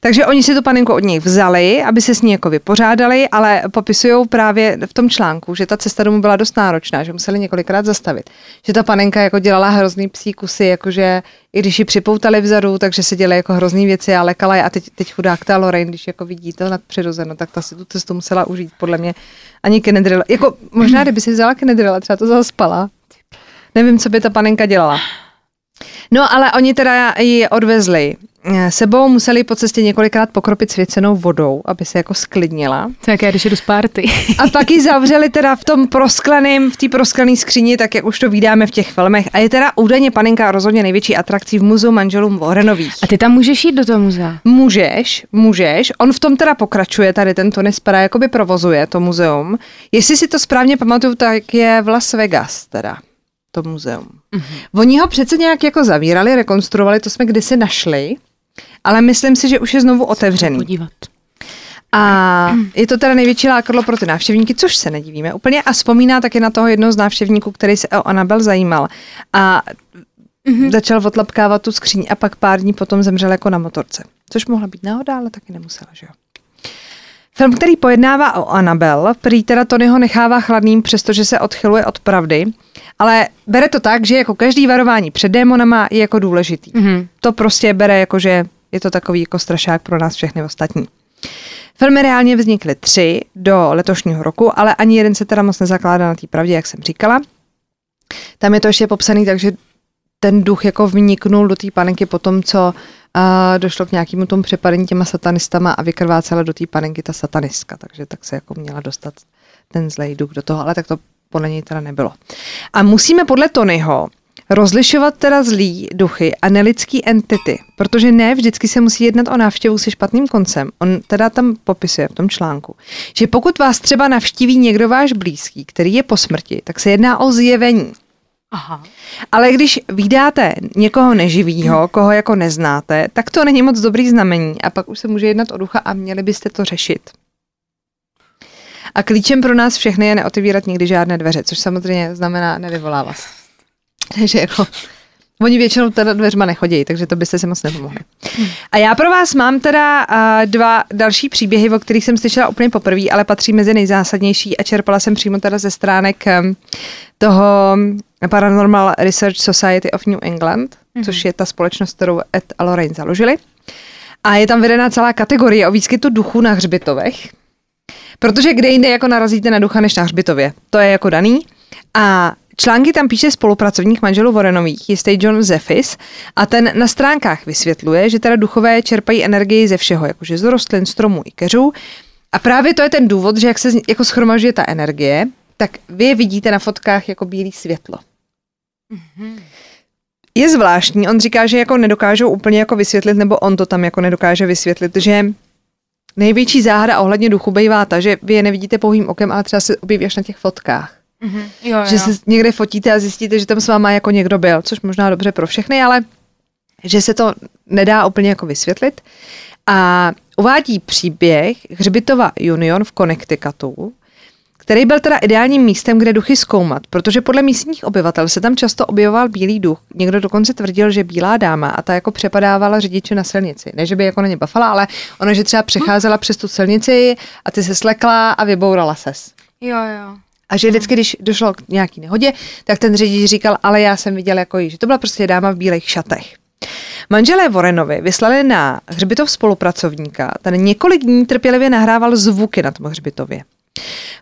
Takže oni si tu panenku od nich vzali, aby se s ní jako vypořádali, ale popisují právě v tom článku, že ta cesta domů byla dost náročná, že museli několikrát zastavit. Že ta panenka jako dělala hrozný psí kusy, jakože i když ji připoutali vzadu, takže se dělaly jako hrozný věci a lekala je a teď, teď chudák ta Lorraine, když jako vidí to nadpřirozeno, tak ta si tu cestu musela užít, podle mě. Ani Kenedril, jako možná, kdyby si vzala Kenedril a třeba to zaspala. Nevím, co by ta panenka dělala. No, ale oni teda ji odvezli sebou, museli po cestě několikrát pokropit svěcenou vodou, aby se jako sklidnila. To jak já, když jdu z party. A pak ji zavřeli teda v tom proskleném, v té prosklené skříni, tak jak už to vídáme v těch filmech. A je teda údajně panenka rozhodně největší atrakcí v muzeu manželům Warrenových. A ty tam můžeš jít do toho muzea. Můžeš, můžeš. On v tom teda pokračuje, tady ten Tony Spera jakoby provozuje to muzeum. Jestli si to správně pamatuju, tak je v Las Vegas teda to muzeum. Mm-hmm. Oni ho přece nějak jako zavírali, rekonstruovali, to jsme kdysi našli, ale myslím si, že už je znovu otevřený. Podívat. A je to teda největší lákadlo pro ty návštěvníky, což se nedivíme úplně. A vzpomíná taky na toho jednoho z návštěvníků, který se o Anabel zajímal. A mm-hmm. začal odlapkávat tu skříň a pak pár dní potom zemřel jako na motorce. Což mohla být náhoda, ale taky nemusela, že jo. Film, který pojednává o Anabel, prý teda Tonyho nechává chladným, přestože se odchyluje od pravdy, ale bere to tak, že jako každý varování před démonama je jako důležitý. Mhm. To prostě bere jako, že je to takový jako strašák pro nás všechny ostatní. Filmy reálně vznikly tři do letošního roku, ale ani jeden se teda moc nezakládá na té pravdě, jak jsem říkala. Tam je to ještě popsaný, takže ten duch jako vniknul do té panenky po tom, co a došlo k nějakému tomu přepadení těma satanistama a vykrvácela do té panenky ta satanistka, takže tak se jako měla dostat ten zlej duch do toho, ale tak to podle něj teda nebylo. A musíme podle Tonyho rozlišovat teda zlý duchy a nelidský entity, protože ne vždycky se musí jednat o návštěvu se špatným koncem. On teda tam popisuje v tom článku, že pokud vás třeba navštíví někdo váš blízký, který je po smrti, tak se jedná o zjevení. Aha. Ale když vydáte někoho neživýho, koho jako neznáte, tak to není moc dobrý znamení a pak už se může jednat o ducha a měli byste to řešit. A klíčem pro nás všechny je neotevírat nikdy žádné dveře, což samozřejmě znamená nevyvolávat. Takže jako, oni většinou teda dveřma nechodí, takže to byste si moc nepomohli. A já pro vás mám teda dva další příběhy, o kterých jsem slyšela úplně poprvé, ale patří mezi nejzásadnější a čerpala jsem přímo teda ze stránek toho Paranormal Research Society of New England, mm-hmm. což je ta společnost, kterou Ed a Lorraine založili. A je tam vedená celá kategorie o výskytu duchů na hřbitovech. Protože kde jinde jako narazíte na ducha než na hřbitově. To je jako daný. A Články tam píše spolupracovník manželů Vorenových, jistý John Zefis, a ten na stránkách vysvětluje, že teda duchové čerpají energii ze všeho, jakože z rostlin, stromů i keřů. A právě to je ten důvod, že jak se jako schromažuje ta energie, tak vy je vidíte na fotkách jako bílý světlo. Mm-hmm. Je zvláštní, on říká, že jako nedokážou úplně jako vysvětlit, nebo on to tam jako nedokáže vysvětlit, že největší záhada ohledně duchu bývá ta, že vy je nevidíte pouhým okem, ale třeba se objeví až na těch fotkách. Mm-hmm. Jo, že jo. se někde fotíte a zjistíte, že tam s váma jako někdo byl, což možná dobře pro všechny, ale že se to nedá úplně jako vysvětlit. A uvádí příběh Hřbitova Union v Connecticutu, který byl teda ideálním místem, kde duchy zkoumat, protože podle místních obyvatel se tam často objevoval bílý duch. Někdo dokonce tvrdil, že bílá dáma a ta jako přepadávala řidiče na silnici. Ne, že by jako na ně bafala, ale ona, že třeba přecházela přes tu silnici a ty se slekla a vybourala ses. Jo, jo. A že vždycky, když došlo k nějaký nehodě, tak ten řidič říkal, ale já jsem viděl jako jí, že to byla prostě dáma v bílých šatech. Manželé Warrenovi vyslali na hřbitov spolupracovníka, ten několik dní trpělivě nahrával zvuky na tom hřbitově.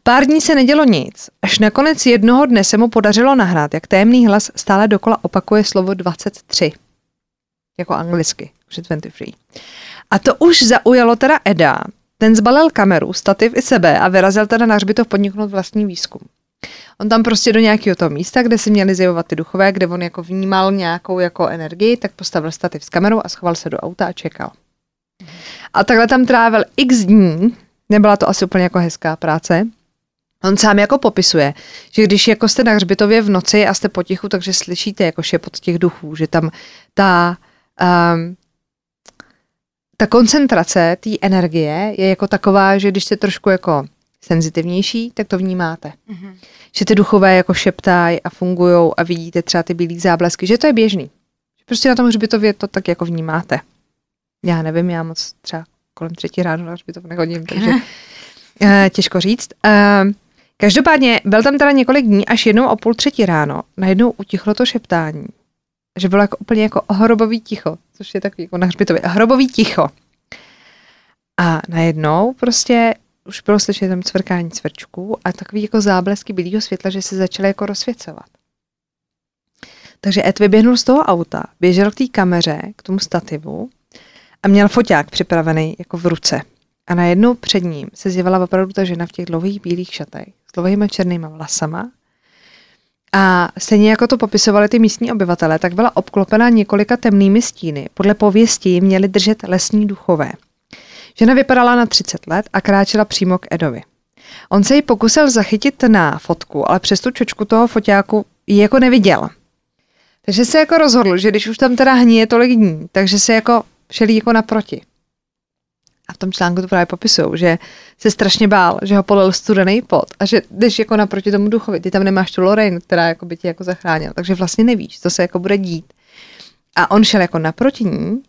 Pár dní se nedělo nic, až nakonec jednoho dne se mu podařilo nahrát, jak témný hlas stále dokola opakuje slovo 23. Jako anglicky, že 23. A to už zaujalo teda Eda, ten zbalil kameru, stativ i sebe a vyrazil teda na hřbitov podniknout vlastní výzkum. On tam prostě do nějakého toho místa, kde si měli zjevovat ty duchové, kde on jako vnímal nějakou jako energii, tak postavil stativ s kamerou a schoval se do auta a čekal. A takhle tam trávil x dní, nebyla to asi úplně jako hezká práce. On sám jako popisuje, že když jako jste na hřbitově v noci a jste potichu, takže slyšíte jako šepot těch duchů, že tam ta um, ta koncentrace té energie je jako taková, že když jste trošku jako senzitivnější, tak to vnímáte. Mm-hmm. Že ty duchové jako šeptají a fungují a vidíte třeba ty bílé záblesky, že to je běžný. Že prostě na tom hřbitově to tak jako vnímáte. Já nevím, já moc třeba kolem třetí ráno na hřbitov nechodím, takže uh, těžko říct. Uh, každopádně byl tam teda několik dní, až jednou o půl třetí ráno najednou utichlo to šeptání že bylo jako úplně jako hrobový ticho, což je takový jako na hřbitově, hrobový ticho. A najednou prostě už bylo slyšet tam cvrkání cvrčků a takový jako záblesky bílého světla, že se začaly jako rozsvěcovat. Takže Ed vyběhnul z toho auta, běžel k té kameře, k tomu stativu a měl foťák připravený jako v ruce. A najednou před ním se zjevila opravdu ta žena v těch dlouhých bílých šatech, s dlouhými černýma vlasama a stejně jako to popisovali ty místní obyvatele, tak byla obklopena několika temnými stíny. Podle pověsti měli držet lesní duchové. Žena vypadala na 30 let a kráčela přímo k Edovi. On se ji pokusil zachytit na fotku, ale přes tu čočku toho foťáku ji jako neviděl. Takže se jako rozhodl, že když už tam teda hníje tolik dní, takže se jako šel jako naproti. A v tom článku to právě popisují, že se strašně bál, že ho polil studený pot a že jdeš jako naproti tomu duchovi, ty tam nemáš tu Lorraine, která jako by tě jako zachránila, takže vlastně nevíš, co se jako bude dít. A on šel jako naproti ní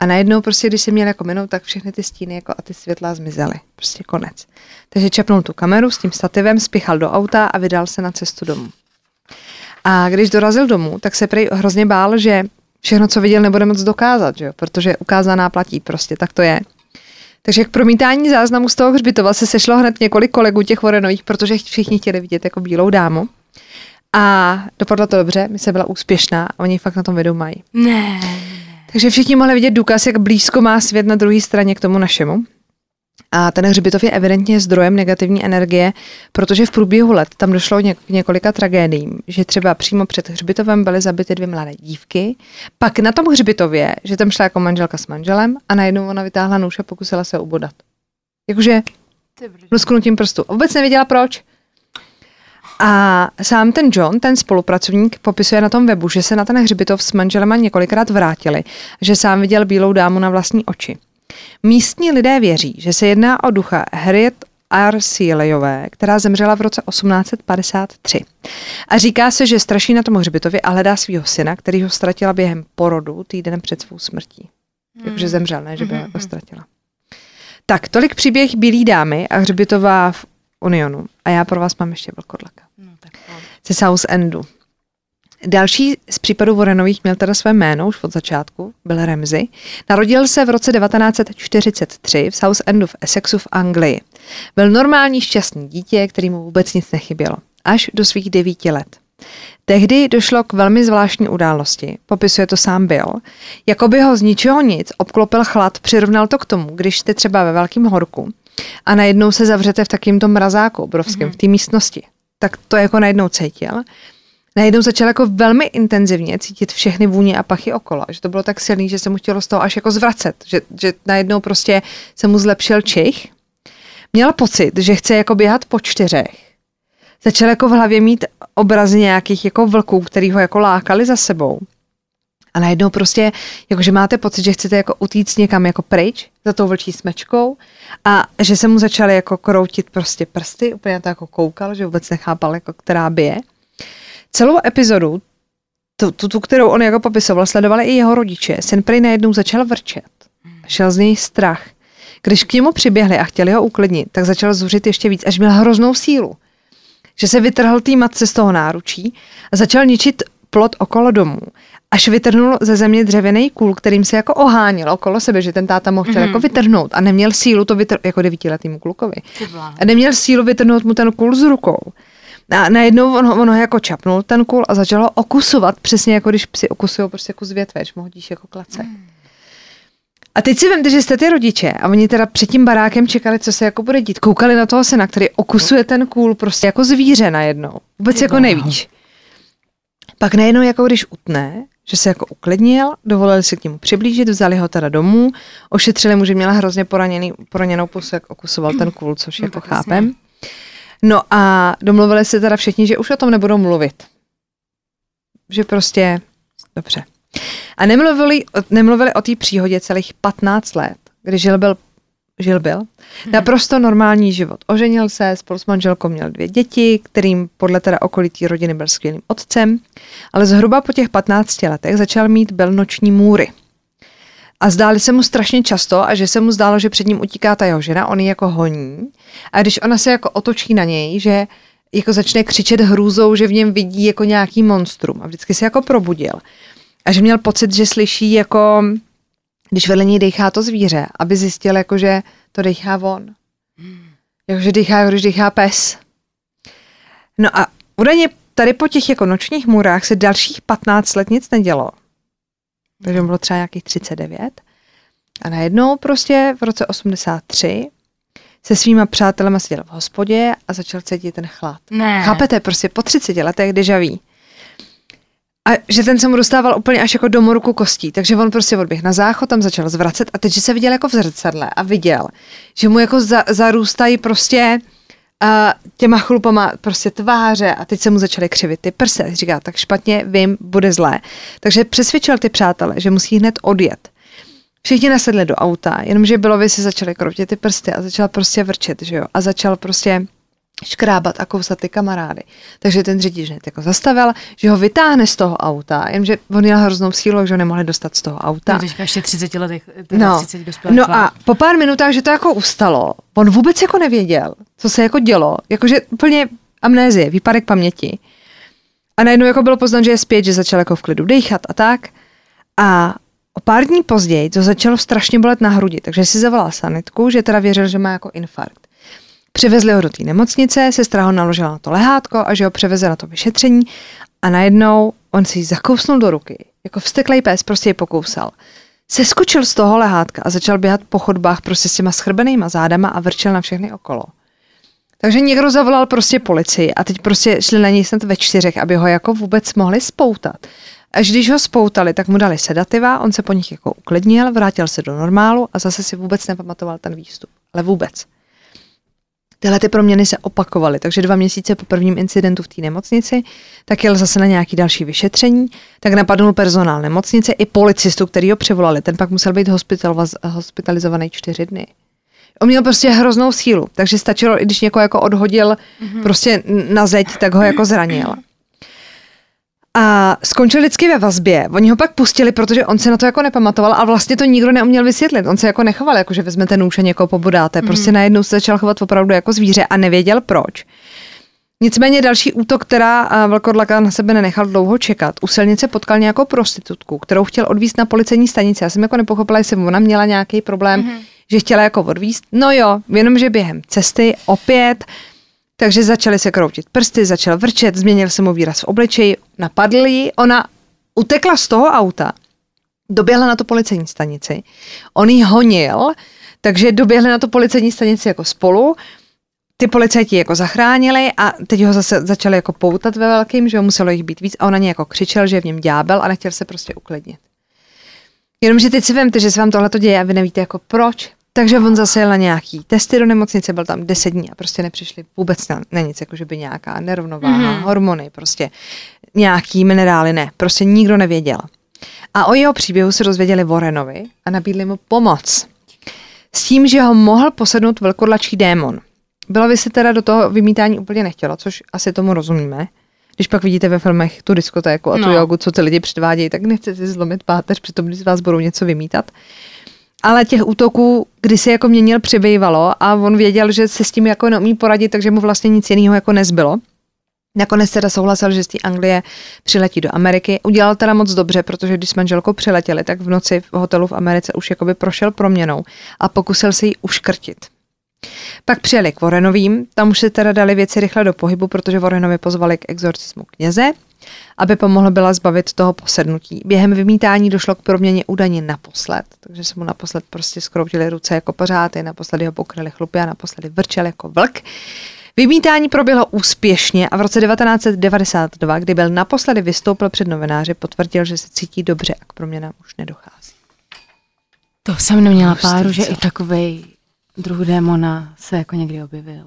a najednou prostě, když se měl jako minout, tak všechny ty stíny jako a ty světla zmizely. Prostě konec. Takže čepnul tu kameru s tím stativem, spěchal do auta a vydal se na cestu domů. A když dorazil domů, tak se prej hrozně bál, že všechno, co viděl, nebude moc dokázat, že jo? protože ukázaná platí prostě, tak to je. Takže k promítání záznamu z toho hřbitova se sešlo hned několik kolegů těch Vorenových, protože všichni chtěli vidět jako bílou dámu. A dopadlo to dobře, mi se byla úspěšná a oni fakt na tom videu mají. Ne. Takže všichni mohli vidět důkaz, jak blízko má svět na druhé straně k tomu našemu. A ten hřbitov je evidentně zdrojem negativní energie, protože v průběhu let tam došlo k několika tragédiím, že třeba přímo před hřbitovem byly zabity dvě mladé dívky, pak na tom hřbitově, že tam šla jako manželka s manželem a najednou ona vytáhla nůž a pokusila se ubodat. Jakože lusknutím prstu. Vůbec nevěděla proč. A sám ten John, ten spolupracovník, popisuje na tom webu, že se na ten hřbitov s manželema několikrát vrátili, že sám viděl bílou dámu na vlastní oči. Místní lidé věří, že se jedná o ducha Harriet Arsilejové, která zemřela v roce 1853. A říká se, že straší na tom hřbitově a hledá svého syna, který ho ztratila během porodu týden před svou smrtí. Hmm. Takže zemřel, ne, že by hmm. ho ztratila. Tak, tolik příběh Bílý dámy a hřbitová v Unionu. A já pro vás mám ještě velkodlaka. No, tak Ze South Endu. Další z případů Warrenových měl teda své jméno už od začátku, byl Ramsey. Narodil se v roce 1943 v South Endu v Essexu v Anglii. Byl normální šťastný dítě, kterýmu vůbec nic nechybělo. Až do svých devíti let. Tehdy došlo k velmi zvláštní události, popisuje to sám Bill. Jako by ho z ničeho nic obklopil chlad, přirovnal to k tomu, když jste třeba ve velkém horku a najednou se zavřete v takýmto mrazáku obrovském, mm-hmm. v té místnosti. Tak to jako najednou cítil najednou začal jako velmi intenzivně cítit všechny vůně a pachy okolo. Že to bylo tak silný, že se mu chtělo z toho až jako zvracet. Že, že najednou prostě se mu zlepšil čich. Měl pocit, že chce jako běhat po čtyřech. Začal jako v hlavě mít obrazy nějakých jako vlků, který ho jako lákali za sebou. A najednou prostě, jakože máte pocit, že chcete jako utíct někam jako pryč za tou vlčí smečkou a že se mu začaly jako kroutit prostě prsty, úplně to jako koukal, že vůbec nechápal, jako která bije. Celou epizodu, tu, tu, tu, kterou on jako popisoval, sledovali i jeho rodiče. Syn prý najednou začal vrčet. Šel z něj strach. Když k němu přiběhli a chtěli ho uklidnit, tak začal zuřit ještě víc, až měl hroznou sílu. Že se vytrhl tý matce z toho náručí a začal ničit plot okolo domu. Až vytrhnul ze země dřevěný kůl, kterým se jako ohánil okolo sebe, že ten táta mohl chtěl mm-hmm. jako vytrhnout a neměl sílu to vytrhnout, jako devítiletýmu klukovi. A neměl sílu vytrhnout mu ten kůl z rukou. A najednou on, on ho jako čapnul ten kůl a začal ho okusovat, přesně jako když psi okusují prostě jako z větve, když mu hodíš jako klace. Hmm. A teď si vemte, že jste ty rodiče a oni teda před tím barákem čekali, co se jako bude dít. Koukali na toho syna, který okusuje ten kůl prostě jako zvíře najednou. Vůbec jako nevíš. Pak najednou jako když utne, že se jako uklidnil, dovolili si k němu přiblížit, vzali ho teda domů, ošetřili mu, že měla hrozně poraněný, poraněnou pusu, jak okusoval ten kůl, což no, jako chápem. Jasně. No a domluvili se teda všichni, že už o tom nebudou mluvit. Že prostě, dobře. A nemluvili, nemluvili o té příhodě celých 15 let, kdy žil byl, žil byl hmm. naprosto normální život. Oženil se, spolu s manželkou měl dvě děti, kterým podle teda okolitý rodiny byl skvělým otcem, ale zhruba po těch 15 letech začal mít belnoční můry. A zdáli se mu strašně často a že se mu zdálo, že před ním utíká ta jeho žena, on ji jako honí. A když ona se jako otočí na něj, že jako začne křičet hrůzou, že v něm vidí jako nějaký monstrum a vždycky se jako probudil. A že měl pocit, že slyší jako, když vedle něj dechá to zvíře, aby zjistil jako, že to dechá on. Jakože dechá, když dechá pes. No a údajně tady po těch jako nočních můrách se dalších 15 let nic nedělo takže mu bylo třeba nějakých 39. A najednou prostě v roce 83 se svýma přátelema seděl v hospodě a začal cítit ten chlad. Ne. Chápete, prostě po 30 letech dežaví. A že ten se mu dostával úplně až jako do morku kostí, takže on prostě odběh na záchod, tam začal zvracet a teď, že se viděl jako v zrcadle a viděl, že mu jako za, zarůstají prostě a těma chlupama prostě tváře a teď se mu začaly křivit ty prse. Říká, tak špatně, vím, bude zlé. Takže přesvědčil ty přátele, že musí hned odjet. Všichni nasedli do auta, jenomže Bilovi si začaly kroutit ty prsty a začal prostě vrčet, že jo? A začal prostě škrábat a kousat ty kamarády. Takže ten řidič hned jako zastavil, že ho vytáhne z toho auta, jenže on měl hroznou sílu, že ho nemohli dostat z toho auta. No, teďka ještě 30 letech, no. 30 no a po pár minutách, že to jako ustalo, on vůbec jako nevěděl, co se jako dělo, jakože úplně amnézie, výpadek paměti. A najednou jako bylo poznat, že je zpět, že začal jako v klidu dechat a tak. A o pár dní později to začalo strašně bolet na hrudi, takže si zavolal sanitku, že teda věřil, že má jako infarkt. Přivezli ho do té nemocnice, sestra ho naložila na to lehátko a že ho převeze na to vyšetření a najednou on si ji zakousnul do ruky Jako vsteklej pes prostě ji pokousal. Seskočil z toho lehátka a začal běhat po chodbách prostě s těma schrbenýma zádama a vrčel na všechny okolo. Takže někdo zavolal prostě policii a teď prostě šli na něj snad ve čtyřech, aby ho jako vůbec mohli spoutat. Až když ho spoutali, tak mu dali sedativa, on se po nich jako uklidnil, vrátil se do normálu a zase si vůbec nepamatoval ten výstup. Ale vůbec. Tyhle ty proměny se opakovaly, takže dva měsíce po prvním incidentu v té nemocnici, tak jel zase na nějaký další vyšetření, tak napadnul personál nemocnice i policistu, který ho přivolali. Ten pak musel být hospitalizovaný čtyři dny. On měl prostě hroznou sílu, takže stačilo, i když někoho jako odhodil mm-hmm. prostě na zeď, tak ho jako zranil. A skončil vždycky ve vazbě. Oni ho pak pustili, protože on se na to jako nepamatoval a vlastně to nikdo neuměl vysvětlit. On se jako nechoval, jako že vezmete nůž a někoho pobodáte. Prostě mm. najednou se začal chovat opravdu jako zvíře a nevěděl proč. Nicméně další útok, která velkodlaka na sebe nenechal dlouho čekat. U silnice potkal nějakou prostitutku, kterou chtěl odvízt na policejní stanici. Já jsem jako nepochopila, jestli ona měla nějaký problém, mm-hmm. že chtěla jako odvízt. No jo, jenomže během cesty opět takže začaly se kroutit prsty, začal vrčet, změnil se mu výraz v obličeji, napadl ji, ona utekla z toho auta, doběhla na tu policejní stanici, on ji honil, takže doběhli na tu policejní stanici jako spolu, ty policajti jako zachránili a teď ho zase začali jako poutat ve velkým, že ho muselo jich být víc a ona ně jako křičel, že je v něm ďábel a nechtěl se prostě uklidnit. Jenomže teď si vemte, že se vám tohle to děje a vy nevíte jako proč, takže on zase jel na nějaký testy do nemocnice, byl tam 10 dní a prostě nepřišli vůbec na, na nic, jako že by nějaká nerovnováha, mm-hmm. hormony, prostě nějaký minerály, ne, prostě nikdo nevěděl. A o jeho příběhu se dozvěděli Warrenovi a nabídli mu pomoc. S tím, že ho mohl posednout velkodlačí démon. Bylo by se teda do toho vymítání úplně nechtělo, což asi tomu rozumíme. Když pak vidíte ve filmech tu diskotéku a tu no. jogu, co ty lidi předvádějí, tak nechcete si zlomit páteř, přitom když z vás budou něco vymítat ale těch útoků kdy si jako měnil přibývalo a on věděl, že se s tím jako neumí poradit, takže mu vlastně nic jiného jako nezbylo. Nakonec teda souhlasil, že z té Anglie přiletí do Ameriky. Udělal teda moc dobře, protože když s manželkou přiletěli, tak v noci v hotelu v Americe už jakoby prošel proměnou a pokusil se jí uškrtit. Pak přijeli k Warrenovým, tam už se teda dali věci rychle do pohybu, protože Warrenovi pozvali k exorcismu kněze aby pomohl byla zbavit toho posednutí. Během vymítání došlo k proměně údajně naposled, takže se mu naposled prostě skroutily ruce jako pořády, naposledy ho pokryli chlupy a naposledy vrčel jako vlk. Vymítání proběhlo úspěšně a v roce 1992, kdy byl naposledy vystoupil před novináři, potvrdil, že se cítí dobře a k proměnám už nedochází. To jsem neměla páru, že i takový druh démona se jako někdy objevil.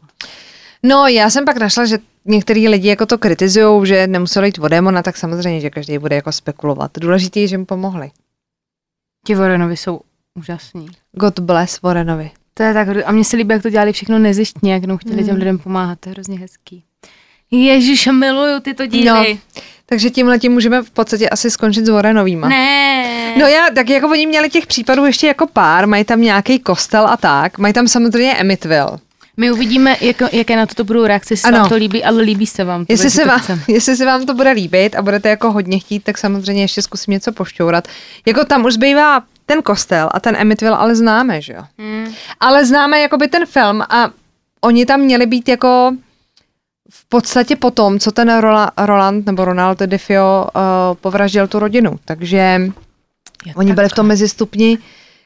No, já jsem pak našla, že některý lidi jako to kritizují, že nemuseli jít o démona, tak samozřejmě, že každý bude jako spekulovat. Důležité je, že mu pomohli. Ti Warrenovi jsou úžasní. God bless Warrenovi. To je tak, a mně se líbí, jak to dělali všechno nezištně, jak no, chtěli mm. těm lidem pomáhat, to je hrozně hezký. Ježíš, miluju tyto díly. No, takže tímhle tím můžeme v podstatě asi skončit s Warrenovýma. Ne. No já, tak jako oni měli těch případů ještě jako pár, mají tam nějaký kostel a tak, mají tam samozřejmě Emitville. My uvidíme, jak, jaké na to budou reakce, jestli vám to líbí, ale líbí se vám to. Jestli se vám, jestli se vám to bude líbit a budete jako hodně chtít, tak samozřejmě ještě zkusím něco pošťourat. Jako tam už zbývá ten kostel a ten Emitville, ale známe, že jo. Hmm. Ale známe jakoby ten film a oni tam měli být jako v podstatě po tom, co ten Roland nebo Ronald Defio uh, povraždil tu rodinu. Takže Je oni byli v tom mezistupni,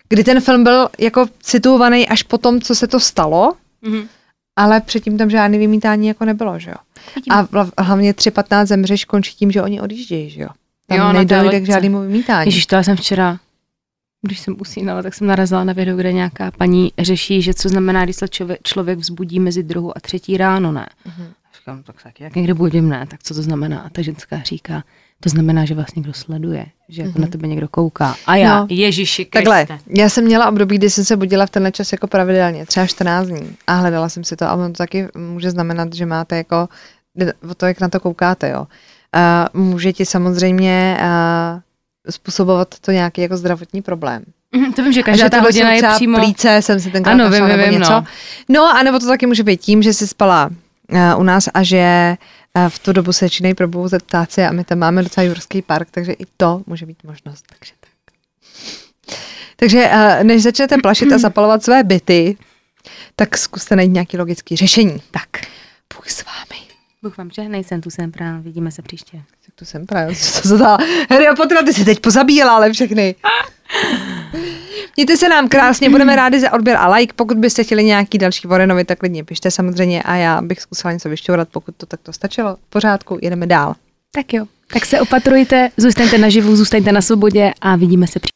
kdy ten film byl jako situovaný až po tom, co se to stalo, Mm-hmm. Ale předtím tam žádný vymítání jako nebylo, že jo. A hlavně 3.15 zemřeš končí tím, že oni odjíždějí, že jo. Tam jo, nedojde k žádnému vymítání. Ježíš, to já jsem včera, když jsem usínala, tak jsem narazila na video, kde nějaká paní řeší, že co znamená, když se člověk, člověk vzbudí mezi druhou a třetí ráno, ne. Mm-hmm. Říkám, tak taky, jak někde budím, ne, tak co to znamená? A ta ženská říká, to znamená, že vás někdo sleduje, že jako mm-hmm. na mhm. tebe někdo kouká. A já, no, Ježiši Kriste. Takhle, já jsem měla období, kdy jsem se budila v tenhle čas jako pravidelně, třeba 14 dní a hledala jsem si to a ono to taky může znamenat, že máte jako, o to, jak na to koukáte, jo. Uh, může ti samozřejmě uh, způsobovat to nějaký jako zdravotní problém. Mm, to vím, že každá ta hodina je přímo... plíce, jsem si tenkrát ano, vím, vím, nebo něco. No. no, anebo to taky může být tím, že jsi spala uh, u nás a že a v tu dobu se začínají probouzet ptáci a my tam máme docela jurský park, takže i to může být možnost. Takže tak. Takže než začnete plašit a zapalovat své byty, tak zkuste najít nějaký logický řešení. Tak. Bůh s vámi. Bůh vám žehnej, jsem tu jsem právě, vidíme se příště. tu jsem právě, co to zadala. Harry Potter, ty se teď pozabíjela, ale všechny. Mějte se nám krásně, budeme rádi za odběr a like. Pokud byste chtěli nějaký další Warrenovi, tak klidně pište samozřejmě a já bych zkusila něco vyšťourat, pokud to takto stačilo. V pořádku, jedeme dál. Tak jo. Tak se opatrujte, zůstaňte naživu, zůstaňte na svobodě a vidíme se příště.